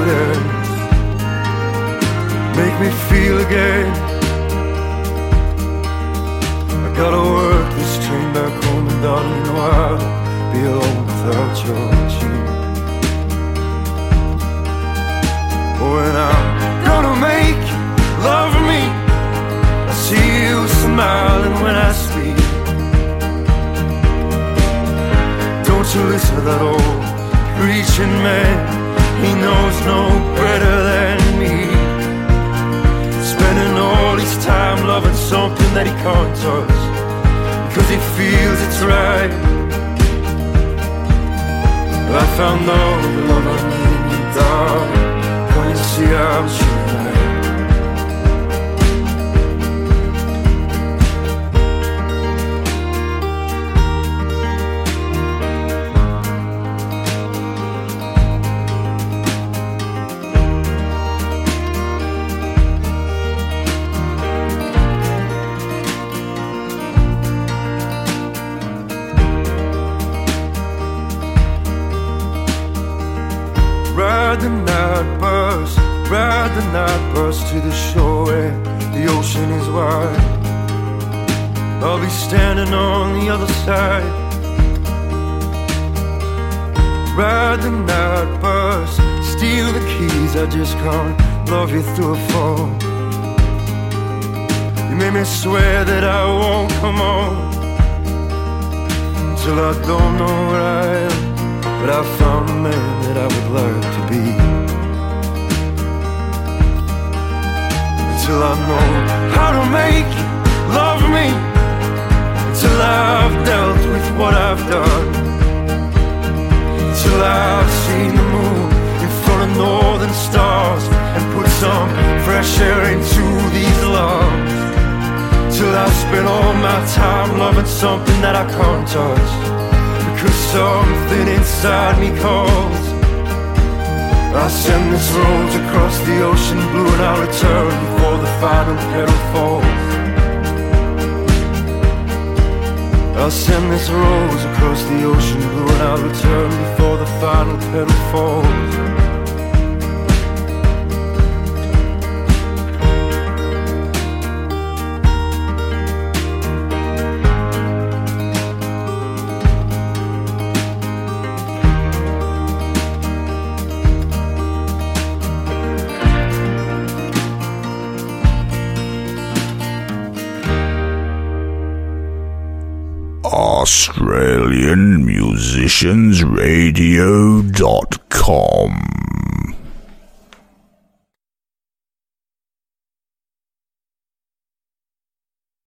It. Make me feel again. I gotta work this train back home, and darling, know I'll be alone without your tune. When I'm gonna make love me, I see you smiling when I Don't listen to that old preaching man? He knows no better than me. Spending all his time loving something that he can't touch because he feels it's right. I found all the love I need darling. You see I'm. Ride the night bus to the shore where the ocean is wide. I'll be standing on the other side. Ride the night bus, steal the keys. I just can't love you through a phone. You made me swear that I won't come home till I don't know where I am. But I found the man that I would like to be. Until I know how to make you love me. Till I've dealt with what I've done. Till I've seen the moon in front of northern stars and put some fresh air into these lungs. Till I've spent all my time loving something that I can't touch. Because something inside me calls. I send this rose across the ocean blue and I'll return before the final petal falls. I'll send this rose across the ocean blue and I'll return before the final petal falls. AustralianMusiciansRadio.com